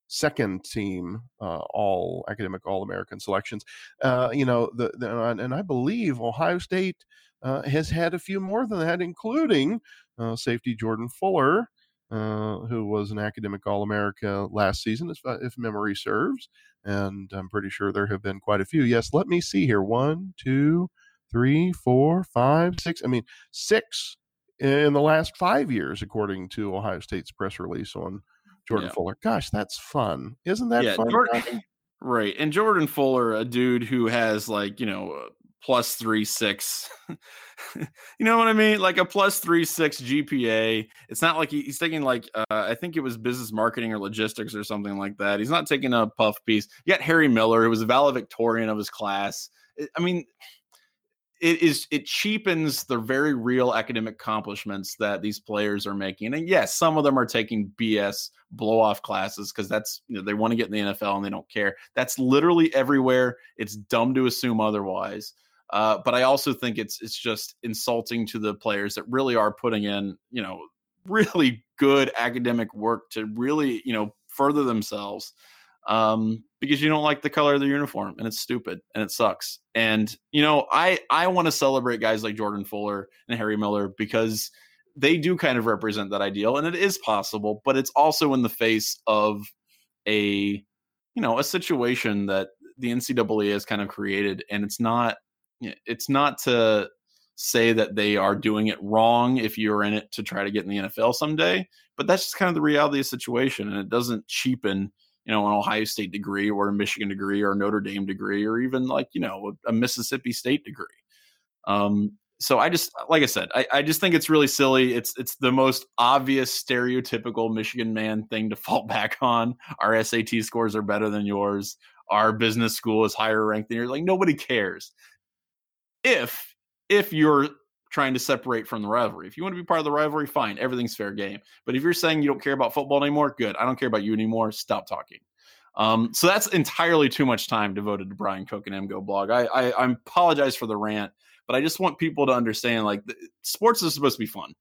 second team uh, all academic all American selections. Uh, you know, the, the, and I believe Ohio State uh, has had a few more than that, including uh, safety Jordan Fuller. Uh, who was an academic All America last season, if, uh, if memory serves. And I'm pretty sure there have been quite a few. Yes, let me see here. One, two, three, four, five, six. I mean, six in the last five years, according to Ohio State's press release on Jordan yeah. Fuller. Gosh, that's fun. Isn't that yeah, fun? Jordan, (laughs) right. And Jordan Fuller, a dude who has like, you know, plus three six. (laughs) you know what I mean? Like a plus three six GPA. It's not like he, he's taking like uh, I think it was business marketing or logistics or something like that. He's not taking a puff piece. You got Harry Miller, who was a valedictorian of his class. I mean, it is it cheapens the very real academic accomplishments that these players are making. And yes, some of them are taking BS blow off classes because that's you know, they want to get in the NFL and they don't care. That's literally everywhere. It's dumb to assume otherwise. Uh, but I also think it's it's just insulting to the players that really are putting in you know really good academic work to really you know further themselves um, because you don't like the color of the uniform and it's stupid and it sucks. And you know, I I want to celebrate guys like Jordan Fuller and Harry Miller because they do kind of represent that ideal and it is possible, but it's also in the face of a you know a situation that the NCAA has kind of created and it's not it's not to say that they are doing it wrong if you're in it to try to get in the NFL someday. But that's just kind of the reality of the situation, and it doesn't cheapen, you know, an Ohio State degree or a Michigan degree or a Notre Dame degree or even like you know a, Mississippi State degree. Um, so I just like I said, I, I just think it's really silly. It's it's the most obvious stereotypical Michigan man thing to (laughs) fall back on. Our SAT scores are better than yours. Our business school is higher ranked than yours. Like nobody cares. If if you're trying to separate from the rivalry. If you want to be part of the rivalry, fine, everything's fair game. But if you're saying you don't care about football anymore, good. I don't care about you anymore. Stop talking. Um, so that's entirely too much time devoted to Brian Cook and MGoBlog. I, I, I apologize for the rant but I just want people to understand like sports is supposed to be fun.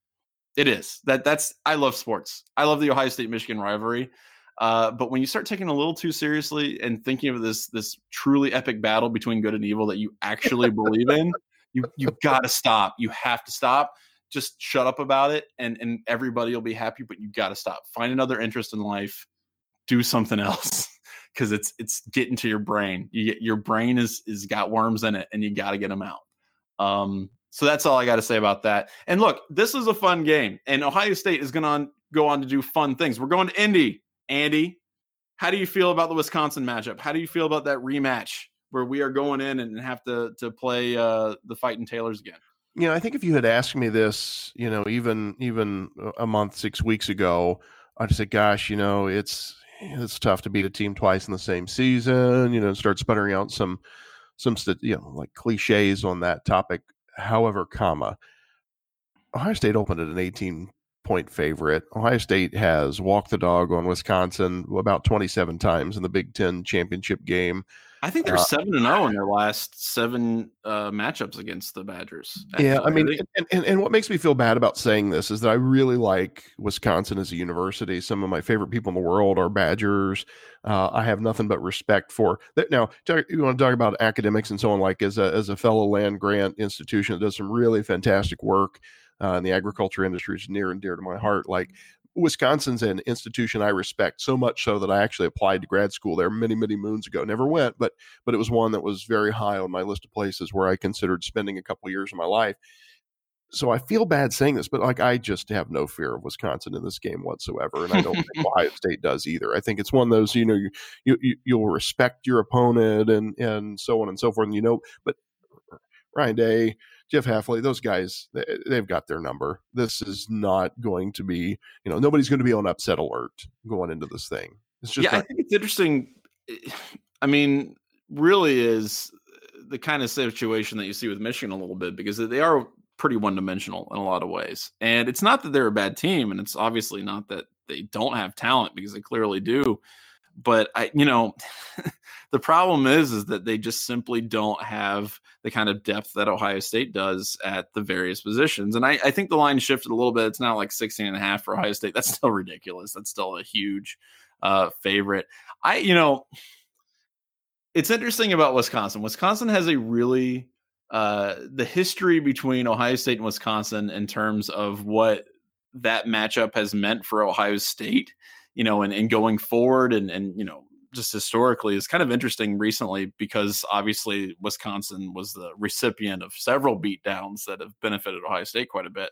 It is. That that's I love sports. I love the Ohio State Michigan rivalry. Uh, but when you start taking a little too seriously and thinking of this this truly epic battle between good and evil that you actually believe in, you you got to stop. You have to stop. Just shut up about it, and and everybody will be happy. But you got to stop. Find another interest in life. Do something (laughs) else because it's it's getting to your brain. You, your brain is is got worms in it, and you got to get them out. Um, so that's all I got to say about that. And look, this is a fun game, and Ohio State is going to go on to do fun things. We're going to Indy. Andy, how do you feel about the Wisconsin matchup? How do you feel about that rematch where we are going in and have to to play uh, the fighting Taylors again? You know, I think if you had asked me this, you know, even even a month, six weeks ago, I'd say, "Gosh, you know, it's it's tough to beat a team twice in the same season." You know, start sputtering out some some you know like cliches on that topic. However, comma Ohio State opened at an 18 point favorite. Ohio State has walked the dog on Wisconsin about 27 times in the Big Ten championship game. I think they're uh, seven and zero oh in their last seven uh, matchups against the Badgers. Actually. Yeah, I mean, and, and, and what makes me feel bad about saying this is that I really like Wisconsin as a university. Some of my favorite people in the world are Badgers. Uh, I have nothing but respect for that. Now, you want to talk about academics and so on. Like as a as a fellow land grant institution that does some really fantastic work. Uh, in the agriculture industry is near and dear to my heart. Like Wisconsin's an institution I respect so much so that I actually applied to grad school there many, many moons ago. Never went, but but it was one that was very high on my list of places where I considered spending a couple of years of my life. So I feel bad saying this, but like I just have no fear of Wisconsin in this game whatsoever, and I don't think (laughs) Ohio State does either. I think it's one of those you know you, you you'll respect your opponent and and so on and so forth, and you know, but Ryan Day, Jeff Hafley, those guys, they, have got their number. This is not going to be, you know, nobody's going to be on upset alert going into this thing. It's just yeah. Not- I think it's interesting. Eh, I mean, really is the kind of situation that you see with Michigan a little bit because they are pretty one dimensional in a lot of ways. And it's not that they're a bad team, and it's obviously not that they don't have talent because they clearly do. But I, you know, (laughs) the problem is is that they just simply don't have the kind of depth that Ohio State does at the various positions. And I, I think the line shifted a little bit. It's not like 16 and a half for Ohio State. That's still ridiculous. That's still a huge uh, favorite. I, you know, it's interesting about Wisconsin. Wisconsin has a really uh, the history between Ohio State and Wisconsin in terms of what that matchup has meant for Ohio State, you know, and, and going forward and and you know just historically is kind of interesting recently because obviously Wisconsin was the recipient of several beatdowns that have benefited Ohio State quite a bit.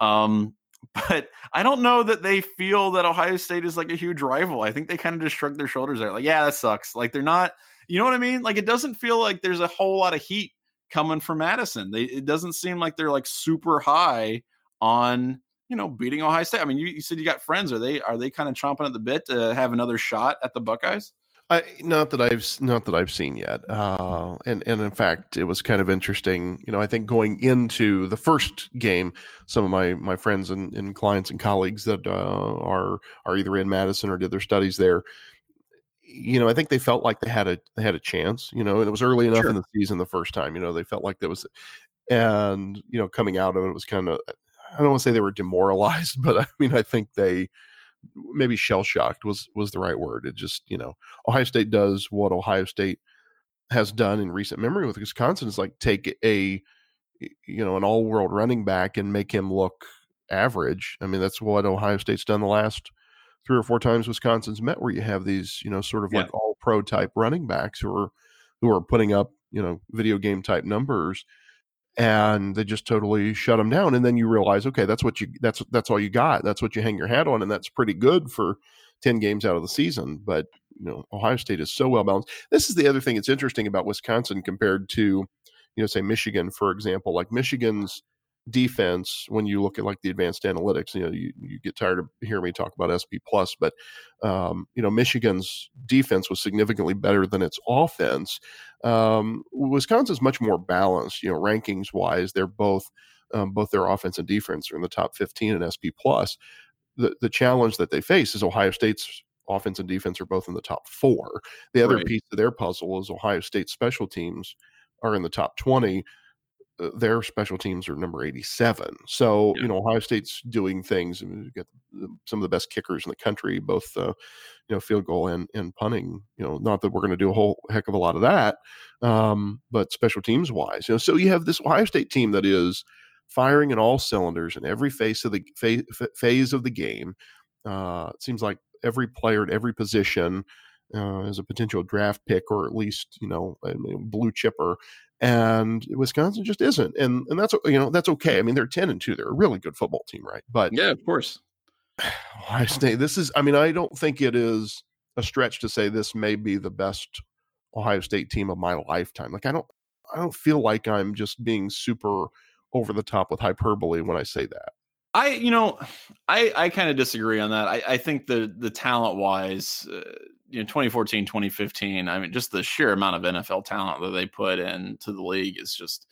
Um, (laughs) but I don't know that they feel that Ohio State is like a huge rival. I think they kind of just shrug their shoulders there, like, yeah, that sucks. Like they're not, you know what I mean? Like it doesn't feel like there's a whole lot of heat coming from Madison. They it doesn't seem like they're like super high on you know, beating Ohio State. I mean, you, you said you got friends. Are they are they kind of chomping at the bit to have another shot at the Buckeyes? I, not that I've not that I've seen yet, uh, and and in fact, it was kind of interesting. You know, I think going into the first game, some of my my friends and, and clients and colleagues that uh, are are either in Madison or did their studies there, you know, I think they felt like they had a they had a chance. You know, and it was early enough sure. in the season the first time. You know, they felt like there was, and you know, coming out of it, it was kind of I don't want to say they were demoralized, (laughs) but I mean, I think they maybe shell shocked was was the right word. It just you know, Ohio State does what Ohio State has done in recent memory with Wisconsin is like take a you know an all world running back and make him look average. I mean, that's what Ohio State's done the last three or four times Wisconsin's met, where you have these you know sort of yeah. like all pro type running backs who are who are putting up you know video game type numbers and they just totally shut them down. And then you realize, okay, that's what you that's that's all you got. That's what you hang your hat on, and that's pretty good for ten games out of the season. But you know, Ohio State is so well balanced. This is the other thing that's interesting about Wisconsin compared to, you know, say Michigan, for example. Like Michigan's defense when you look at like the advanced analytics you know you, you get tired of hearing me talk about sp plus but um, you know michigan's defense was significantly better than its offense. Um, wisconsin's much more balanced you know rankings wise they're both um, both their offense and defense are in the top 15 in sp plus. The, the challenge that they face is ohio state's offense and defense are both in the top four. The other right. piece of their puzzle is ohio state special teams are in the top 20 uh, their special teams are number 87. So, yeah. you know, Ohio State's doing things and we've got some of the best kickers in the country, both, uh, you know, field goal and, and punting, you know, not that we're going to do a whole heck of a lot of that, um, but special teams wise, you know, so you have this Ohio State team that is firing in all cylinders in every phase of the phase, phase of the game. Uh, it seems like every player at every position uh, is a potential draft pick or at least, you know, a blue chipper and Wisconsin just isn't, and and that's you know that's okay. I mean, they're ten and two; they're a really good football team, right? But yeah, of course. (sighs) I say this is. I mean, I don't think it is a stretch to say this may be the best Ohio State team of my lifetime. Like I don't, I don't feel like I'm just being super over the top with hyperbole when I say that. I, you know, (sighs) I I kind of disagree on that. I, I think the the talent wise, uh, you know 2014 2015 i mean just the sheer amount of nfl talent that they put into the league is just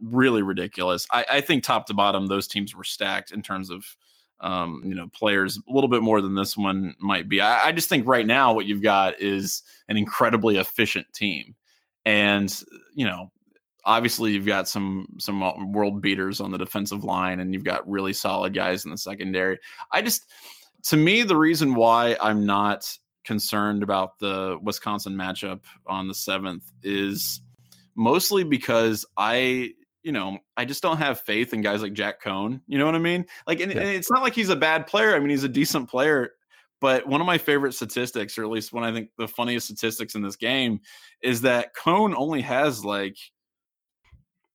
really ridiculous. I, I think top to bottom those teams were stacked in terms of um, you know players a little bit more than this one might be. I, I just think right now what you've got is an incredibly efficient team. And you know obviously you've got some some world beaters on the defensive line and you've got really solid guys in the secondary. I just to me the reason why i'm not concerned about the Wisconsin matchup on the 7th is mostly because I, you know, I just don't have faith in guys like Jack Coan. You know what I mean? Like, and, yeah. and it's not like he's a bad player. I mean, he's a decent player. But one of my favorite statistics, or at least one I think the funniest statistics in this game, is that Coan only has like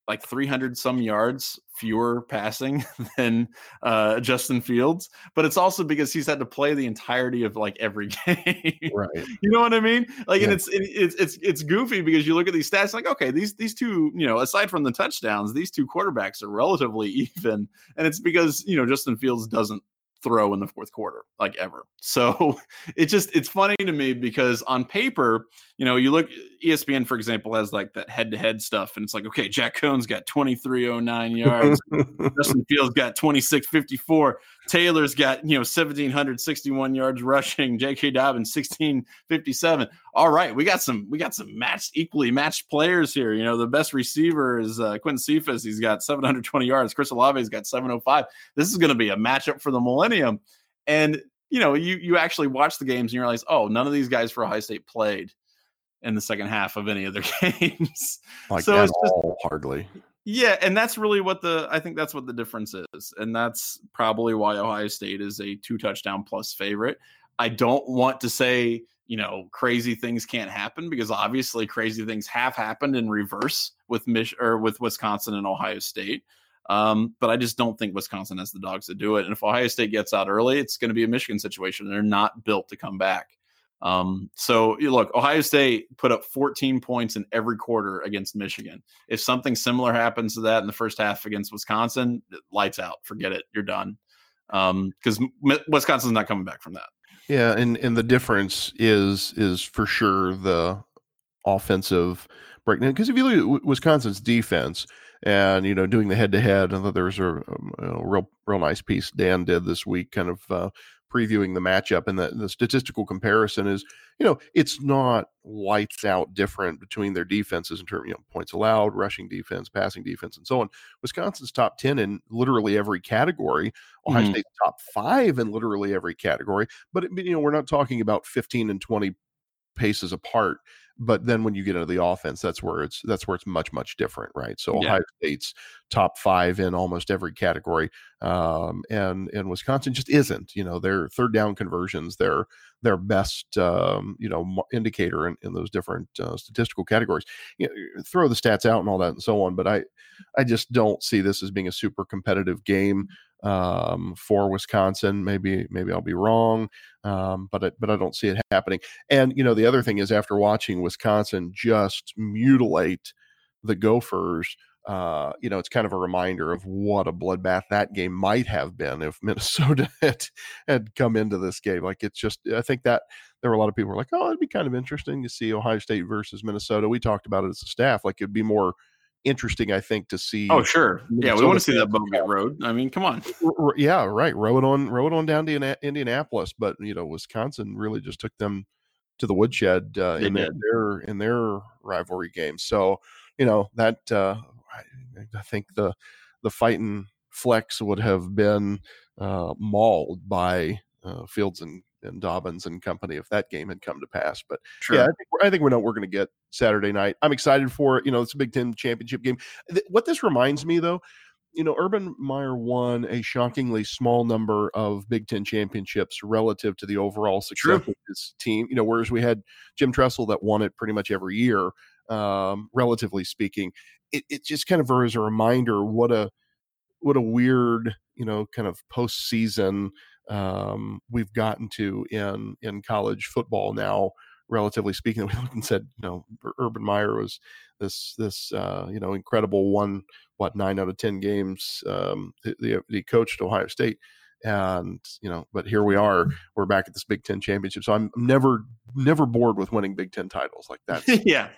like 300 some yards fewer passing (laughs) than uh, Justin Fields, but it's also because he's had to play the entirety of like every (laughs) game. Right. you know what I mean? Like, yeah. and it's it, it's it's it's goofy because you look at these stats, like, okay, these these two, you know, aside from the touchdowns, these two quarterbacks are relatively (laughs) even, and it's because you know Justin Fields doesn't throw in the fourth quarter like ever. So (laughs) it just it's funny to me because on paper, you know, you look ESPN for example has like that head to head stuff and it's like okay, Jack Coan's got 2309 yards, (laughs) Justin Fields got 2654, Taylor's got, you know, 1761 yards rushing, JK Dobbins 1657. All right, we got some we got some matched equally matched players here. You know, the best receiver is uh, Quintez Cephus, he's got 720 yards. Chris Olave's got 705. This is going to be a matchup for the millennium. And you know, you you actually watch the games and you realize, oh, none of these guys for Ohio State played in the second half of any of their (laughs) games. Like so all, just, hardly. Yeah, and that's really what the I think that's what the difference is, and that's probably why Ohio State is a two touchdown plus favorite. I don't want to say you know crazy things can't happen because obviously crazy things have happened in reverse with Mich- or with Wisconsin and Ohio State. Um, but I just don't think Wisconsin has the dogs to do it. And if Ohio State gets out early, it's going to be a Michigan situation. They're not built to come back. Um, so look, Ohio State put up 14 points in every quarter against Michigan. If something similar happens to that in the first half against Wisconsin, lights out. Forget it. You're done. Um, because um, Wisconsin's not coming back from that. Yeah, and and the difference is is for sure the offensive breakdown. Because if you look at Wisconsin's defense, and you know doing the head to head. I thought there was a, a, real real nice piece Dan did this week, kind of uh, previewing the matchup, and the, the statistical comparison is you know it's not lights out different between their defenses in terms of you know, points allowed, rushing defense, passing defense, and so on. Wisconsin's top ten in literally every category. Ohio mm-hmm. State's top five in literally every category. But you know we're not talking about fifteen and twenty paces apart but then when you get into the offense, that's where it's that's where it's much much different, right? So Yeah. Ohio State's top five in almost every category, um, and and Wisconsin just isn't. You know, their third down conversions, their their best um, you know indicator in, in those different uh, statistical categories. You know, throw the stats out and all that and so on, but I I just don't see this as being a super competitive game um, for Wisconsin. Maybe maybe I'll be wrong, um, but I, but I don't see it happening. And you know, the other thing is after watching Wisconsin just mutilate the Gophers. Uh, you know, it's kind of a reminder of what a bloodbath that game might have been if (laughs) Minnesota had, had come into this game. Like, it's just, I think that there were a lot of people who were like, oh, it'd be kind of interesting to see Ohio State versus Minnesota. We talked about it as a staff. Like, it'd be more interesting, I think, to see. Oh, sure. Yeah, we want to see that boat rowed. I mean, come on. Yeah, right. Row it on, row it on down to Indiana- Indianapolis, but you know, Wisconsin really just took them to the woodshed uh, in their, their in their rivalry game. So you know that uh, I, I think the the fighting flex would have been uh, mauled by uh, Fields and, and Dobbins and company if that game had come to pass. But Sure. yeah, I think, I think we know we're going to get Saturday night. I'm excited for it. You know, it's a Big Ten championship game. Th- what this reminds me, though, you know, Urban Meyer won a shockingly small number of Big Ten championships relative to the overall success True. of his team. You know, whereas we had Jim Tressel that won it pretty much every year, um, relatively speaking. It, it just kind of as a reminder what a what a weird, you know, kind of postseason um, we've gotten to in in college football now. Relatively speaking, we looked and said, you know, Urban Meyer was this this uh, you know incredible one what nine out of ten games um, the, the Ohio State, and you know, but here we are, we're back at this Big Ten championship. So I'm never never bored with winning Big Ten titles. Like that. (laughs) yeah.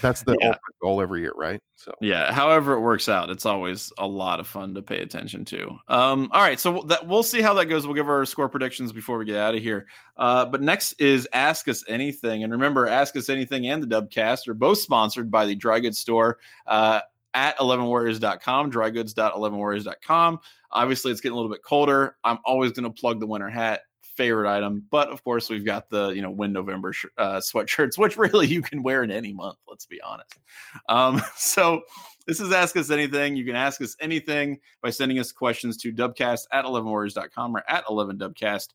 that's the Yeah. ultimate goal every year, right? So Yeah, however it works out, it's always a lot of fun to pay attention to. Um, all right, so that we'll see how that goes. We'll give our score predictions before we get out of here. Uh, but next is Ask Us Anything, and remember, Ask Us Anything and the Dubcast are both sponsored by the Dry Goods Store uh, at 11warriors.com, drygoods.11warriors.com. Obviously, it's getting a little bit colder. I'm always going to plug the winter hat favorite item but of course we've got the you know win november sh- uh, sweatshirts (laughs) which really you can wear in any month let's be honest um (laughs) so this is Ask Us Anything. You can ask us anything by sending us questions to dubcast at 11warriors.com or at 11dubcast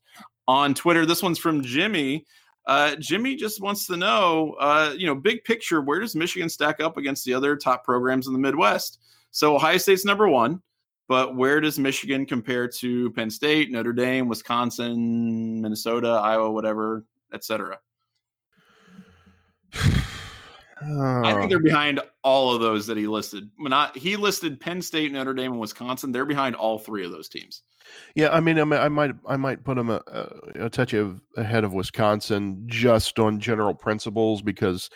on Twitter. This one's from Jimmy. Uh, Jimmy just wants to know, uh, you know, big picture, where does Michigan stack up against the other top programs in the Midwest? So Ohio State's number one, but where does Michigan compare to Penn State, Notre Dame, Wisconsin, Minnesota, Iowa, whatever, etc.? I think Uh, they're behind all of those that he listed. Not he listed Penn State, Notre Dame, and Wisconsin. They're behind all three of those teams. Yeah, I mean, I, might- I might, I might put them a, a, a touch of ahead of Wisconsin just on general principles because,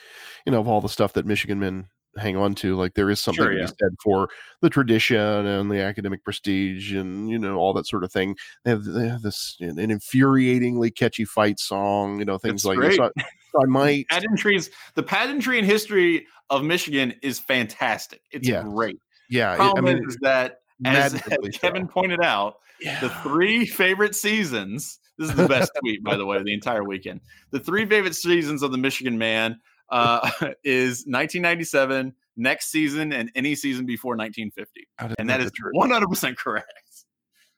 you know, of all the stuff that Michigan men hang on to, like there is something Sure, to be said for the tradition and the academic prestige and you know all that sort of thing. They have, they have this an infuriatingly catchy fight song, you know, things It's like this. great. So I, so I might, Pageantries, the pageantry and history of Michigan is fantastic. It's Yes. great. yeah, it- I Problem mean, is that as, as (laughs) maddeningly so. Kevin pointed out, yeah. the three favorite seasons. This is the best (laughs) tweet, by the way, the entire weekend. The three favorite seasons of the Michigan man uh, (laughs) is 1997, next season, and any season before 1950, and that is 100 percent correct.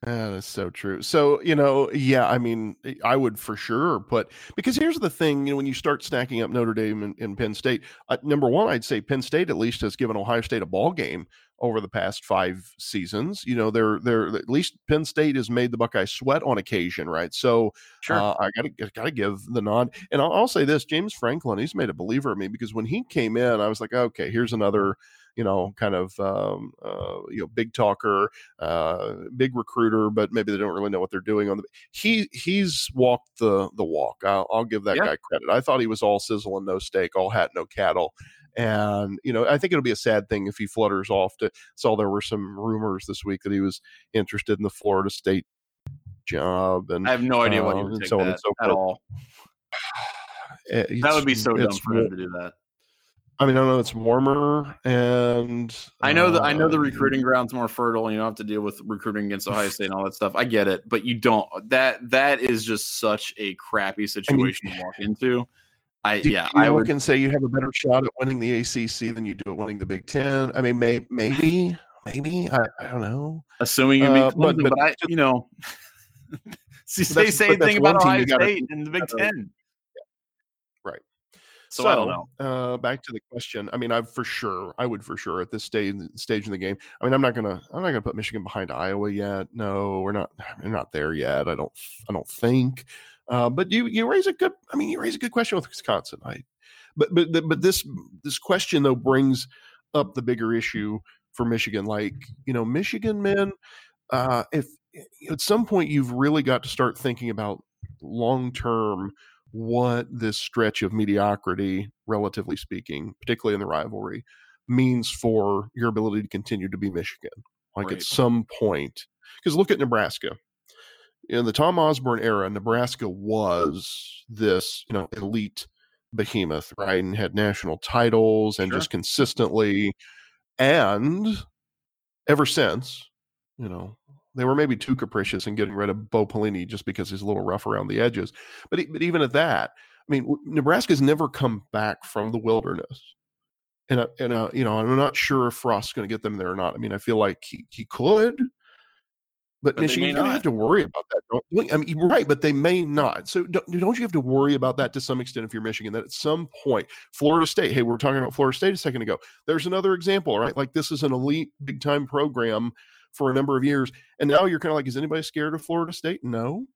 That is so true. So, you know, yeah, I mean, I would for sure put because here's the thing, you know, when you start stacking up Notre Dame and, and Penn State, uh, number one, I'd say Penn State at least has given Ohio State a ball game over the past five seasons. You know, they're they're at least Penn State has made the Buckeye sweat on occasion, right? So Sure. uh, I gotta gotta give the nod. And I'll, I'll say this: James Franklin, he's made a believer of me because when he came in, I was like, okay, here's another, you know, kind of um, uh, you know, big talker, uh, big recruiter, but maybe they don't really know what they're doing on the. He he's walked the the walk. I'll, I'll give that Yeah. guy credit. I thought he was all sizzle and no steak, all hat no cattle. And you know, I think it'll be a sad thing if he flutters off to. Saw there were some rumors this week that he was interested in the Florida State job, and I have no idea what he uh, would take so that so at all. (sighs) eh, That would be so dumb for him to do that. I mean, I know it's warmer, and I know that I know the uh, recruiting ground's more fertile. And you don't have to deal with recruiting against Ohio State and all that stuff. I get it, but you don't. That that is just such a crappy situation to walk into. I do yeah, I would can say you have a better shot at winning the ACC than you do at winning the Big Ten. I mean, may, maybe, maybe I, I don't know. Assuming you uh, but, but, but, I, you know, (laughs) see, say the same thing about Ohio State in the Big Ten. Right. So, so, I don't know. Uh, back to the question. I mean, I for sure, I would for sure at this stage stage in the game. I mean, I'm not gonna, I'm not gonna put Michigan behind Iowa yet. No, we're not, we're not there yet. I don't, I don't think. Uh, but you you raise a good I mean you raise a good question with Wisconsin. I but but but this this question though brings up the bigger issue for Michigan. Like you know Michigan men, uh, if at some point you've really got to start thinking about long term what this stretch of mediocrity, relatively speaking, particularly in the rivalry, means for your ability to continue to be Michigan. Like right. at some point, because look at Nebraska in the Tom Osborne era, Nebraska was this, you know, elite behemoth, right? And had national titles and sure. just consistently. And ever since, you know, they were maybe too capricious in getting rid of Bo Pelini just because he's a little rough around the edges. But, but even at that, I mean, Nebraska's never come back from the wilderness. And, uh, and uh, you know, I'm not sure if Frost's going to get them there or not. I mean, I feel like he, he could, but, but Michigan, you don't have to worry about that. Don't, I mean, right, but they may not. So don't, don't, you have to worry about that to some extent if you're Michigan? That at some point, Florida State. Hey, we were talking about Florida State a second ago. There's another example, right? Like this is an elite, big time program for a number of years, and now you're kind of like, is anybody scared of Florida State? No,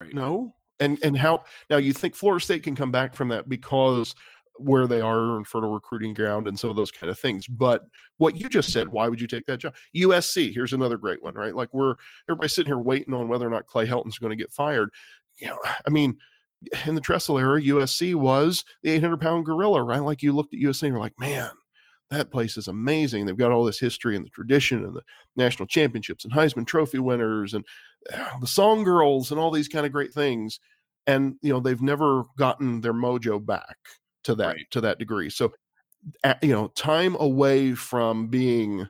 right. no. And and how now you think Florida State can come back from that because where they are in fertile recruiting ground and some of those kind of things. But what you just said, why would you take that job? USC, here's another great one, right? Like we're everybody sitting here waiting on whether or not Clay Helton's going to get fired. You know, I mean, in the Tressel era, USC was the 800 pound gorilla, right? Like you looked at USC and you're like, man, that place is amazing. They've got all this history and the tradition and the national championships and Heisman Trophy winners and uh, the song girls and all these kind of great things. And you know they've never gotten their mojo back to that right. to that degree. So, you know, time away from being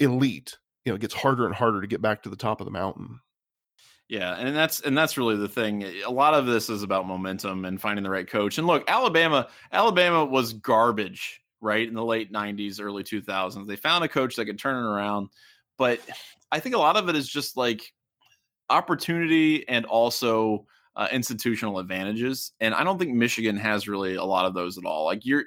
elite, you know, it gets harder and harder to get back to the top of the mountain. Yeah, and that's and that's really the thing. Eh, a lot of this is about momentum and finding the right coach. And look, Alabama, Alabama was garbage, right, in the late '90s, early 2000s. They found a coach that could turn it around, but I think a lot of it is just like opportunity and also uh, institutional advantages, and I don't think Michigan has really a lot of those at all. Like you're,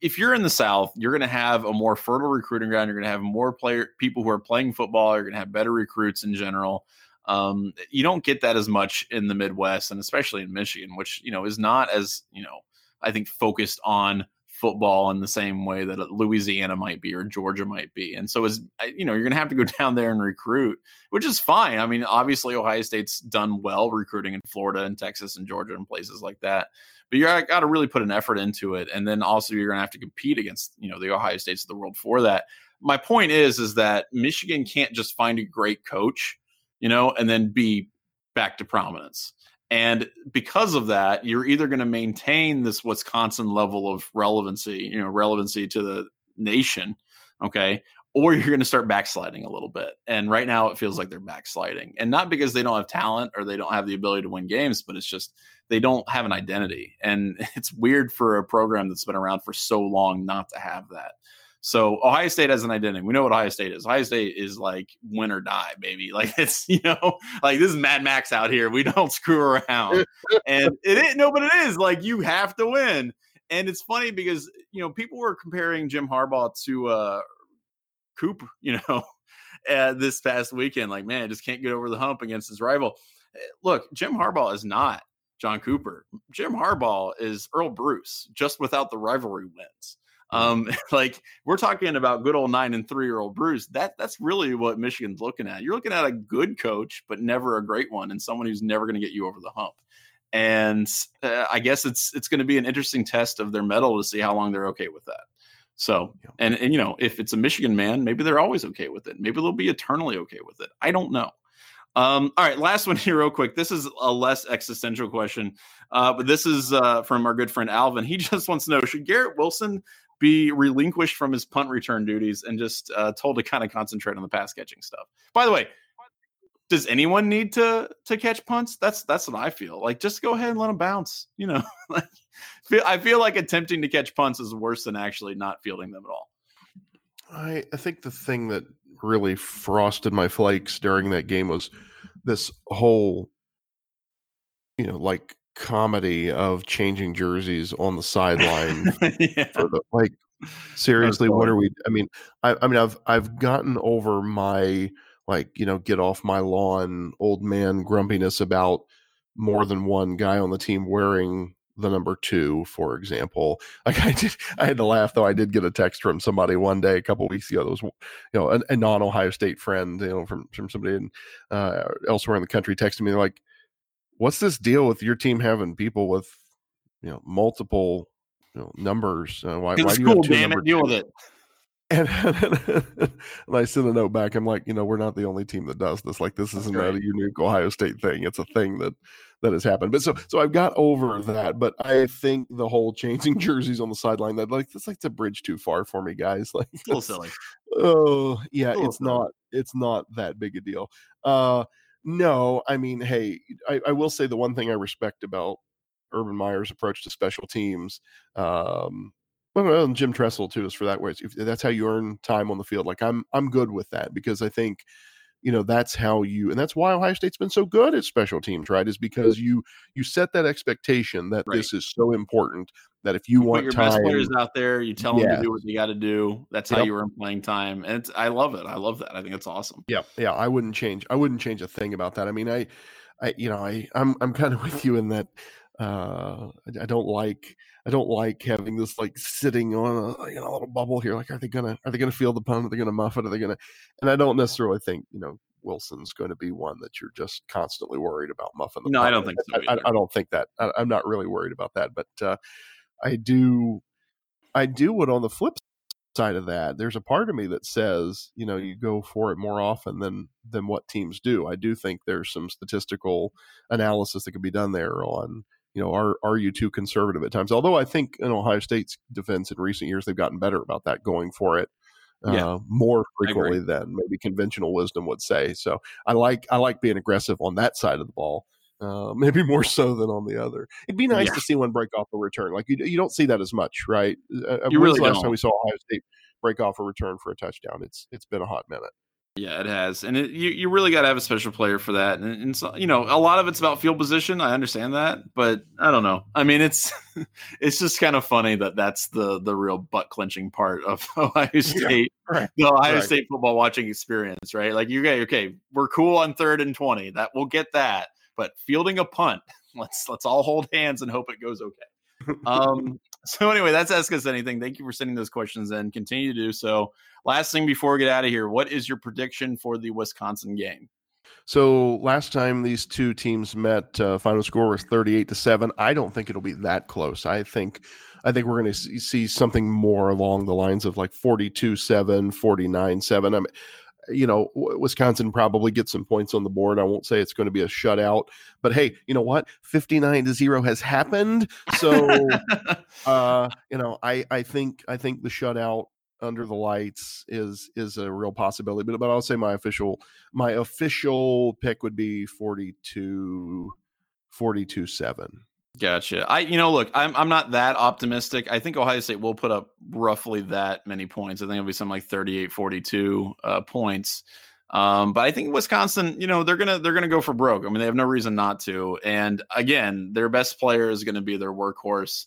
if you're in the South, you're going to have a more fertile recruiting ground. You're going to have more player people who are playing football. You're going to have better recruits in general. Um, you don't get that as much in the Midwest, and especially in Michigan, which you know is not as you know I think focused on football in the same way that uh, Louisiana might be or Georgia might be. And so as you know, you're going to have to go (laughs) down there and recruit, which is fine. I mean, obviously Ohio State's done well recruiting in Florida and Texas and Georgia and places like that. But you got to really put an effort into it, and then also you're going to have to compete against you know the Ohio States of the world for that. My point is is that Michigan can't just find a great coach, you know, and then be back to prominence. And because of that, you're either going to maintain this Wisconsin level of relevancy, you know, relevancy to the nation, okay, or you're going to start backsliding a little bit. And right now it feels like they're backsliding. And not because they don't have talent or they don't have the ability to win games, but it's just they don't have an identity. And (laughs) it's weird for a program that's been around for so long not to have that. So Ohio State has an identity. We know what Ohio State is. Ohio State is like win or die, baby. (laughs) Like it's you know, like this is Mad Max out here. We (laughs) don't screw around, and (laughs) it is no, but it is like you have to win. And it's funny because you know people were comparing Jim Harbaugh to uh Cooper, you know, uh, this past weekend. Like man, just can't get over the hump against his rival. Eh, look, Jim Harbaugh is not John Cooper. Jim Harbaugh is Earle Bruce, just without the rivalry wins. Um, (laughs) like we're talking about good old nine and three year old Bruce. That that's really what Michigan's looking at. You're looking at a good coach, but never a great one, and someone who's never going to get you over the hump. And uh, I guess it's it's going to be an interesting test of their mettle to see how long they're okay with that. So, and and you know, if it's a Michigan man, maybe they're always okay with it. Maybe they'll be eternally okay with it. I don't know. Um, all right, last one (laughs) here, real quick. This is a less existential question, uh, but this is uh, from our good friend Alvin. He (laughs) just wants to know: Should Garrett Wilson be relinquished from his punt return duties and just uh, told to kind of concentrate on the pass catching stuff. By the way, does anyone need to to catch punts? That's that's what I feel. Like just go ahead and let them bounce. You know, (laughs) like I feel like attempting to catch punts is worse than actually not fielding them at all. I I think the thing that really frosted my flakes during that game was this whole you know like comedy of changing jerseys on the sideline (laughs) yeah. the, like seriously what are we i mean I, I mean i've i've gotten over my like you know get off my lawn old man grumpiness about more than one guy on the team wearing the number two for example. (laughs) Like i did i had to laugh though. I did get a text from somebody one day a couple weeks ago that was you know a, a non-ohio state friend you know from from somebody in, uh, elsewhere in the country texting me like what's this deal with your team having people with you know multiple you know numbers uh, why, why do you have two damn it, deal with it and, (laughs) and, I sent a note back. I'm like, you know, we're not the only team that does this. Like, this isn't right. a unique Ohio State thing. It's a thing that that has happened. But so so I've got over that. But I think the whole changing (laughs) jerseys on the sideline that like that's like a bridge too far for me, guys. (laughs) Like a little silly. Oh yeah, it's silly. not it's not that big a deal. Uh no, I mean, hey, I, I will say the one thing I respect about Urban Meyer's approach to special teams um, well, and Jim Tressel too is for that. If that's how you earn time on the field, like I'm, I'm good with that because I think, you know, that's how you, and that's why Ohio State's been so good at special teams, right? Is because you you set that expectation that right. this is so important that if you, you want your time, best players out there, you tell them to do what they got to do. That's how yep. you earn playing time, and I love it. I love that. I think it's awesome. Yeah, yeah. I wouldn't change. I wouldn't change a thing about that. I mean, I, I, you know, I, I'm, I'm kind of (laughs) with you in that. Uh, I, I don't like I don't like having this like sitting on a you know a little bubble here. Like, are they gonna are they gonna feel the pun? Are they gonna muff it? Are they gonna? And I don't necessarily think you know Wilson's going to be one that you're just constantly worried about muffing. The no, pun. I don't think so. I, I, I, don't think that. I, am not really worried about that. But uh, I do, I do what on the flip side of that, there's a part of me that says, you know, you go for it more often than than what teams do. I do think there's some statistical analysis that could be done there on you know, are are you too conservative at times? Although I think in Ohio State's defense in recent years they've gotten better about that, going for it yeah. uh, more frequently than maybe conventional wisdom would say. So I like I like being aggressive on that side of the ball. Uh, (laughs) maybe more so than on the other. It'd be nice yeah. to see one break off a return. Like you, you don't see that as much, right? Uh, uh you really last don't. time we saw Ohio State break off a return for a touchdown? It's it's been a hot minute. Yeah, it has, and it, you you really got to have a special player for that. And, and so, you know, a lot of it's about field position. I understand that, but I don't know. I mean, it's (laughs) it's just kind of funny that that's the the real butt clenching part of (laughs) Ohio State, yeah, right, the Ohio right. State football watching experience, right? Like you get okay, we're cool on third and twenty. That we'll get that, but fielding a punt, (laughs) let's let's all hold hands and hope it goes okay. Um, so anyway, that's Ask Us Anything. Thank you for sending those questions and continue to do so. Last thing before we get out of here, what is your prediction for the Wisconsin game? So last time these two teams met, uh, final score was thirty-eight to seven. I don't think it'll be that close. I think, I think we're going to see something more along the lines of like 42-7, 49-7. I mean, you know, Wisconsin probably gets some points on the board. I won't say it's going to be a shutout, but hey, you know what? 59 to 0 has happened. So (laughs) uh, you know, I I think I think the shutout under the lights is is a real possibility. But but I'll say my official my official pick would be 42 42 7. Gotcha. I, you know, look, I'm I'm not that optimistic. I think Ohio State will put up roughly that many points. I think it'll be something like 38, 42 uh, points. Um, but I think Wisconsin, you know, they're gonna they're gonna go for broke. I mean, they have no reason not to. And again, their best player is to be their workhorse.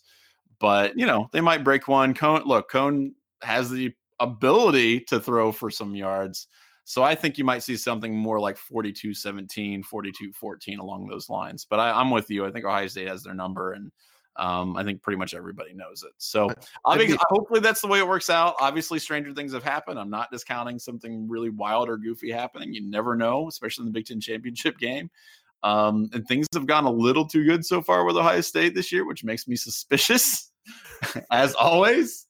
But you know, they might break one. Coan, look, Coan has the ability to throw for some yards. So I think you might see something more like 42 17, 42 14 along those lines. But I, am with you. I think Ohio State has their number, and um, I think pretty much everybody knows it. So obviously, hopefully that's the way it works out. Obviously, stranger things have happened. I'm not discounting something really wild or goofy happening. You never know, especially in the Big Ten championship game. Um, and things have gone a little too good so far with Ohio State this year, which makes me suspicious, (laughs) as always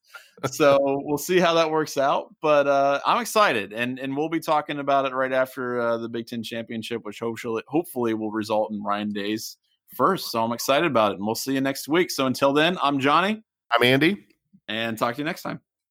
so we'll see how that works out. But uh, I'm excited, and and we'll be talking about it right after uh, the Big Ten championship, which hopefully hopefully will result in Ryan Day's first. So I'm excited about it, and we'll see you next week. So until then, I'm Johnny. I'm Andy, and talk to you next time.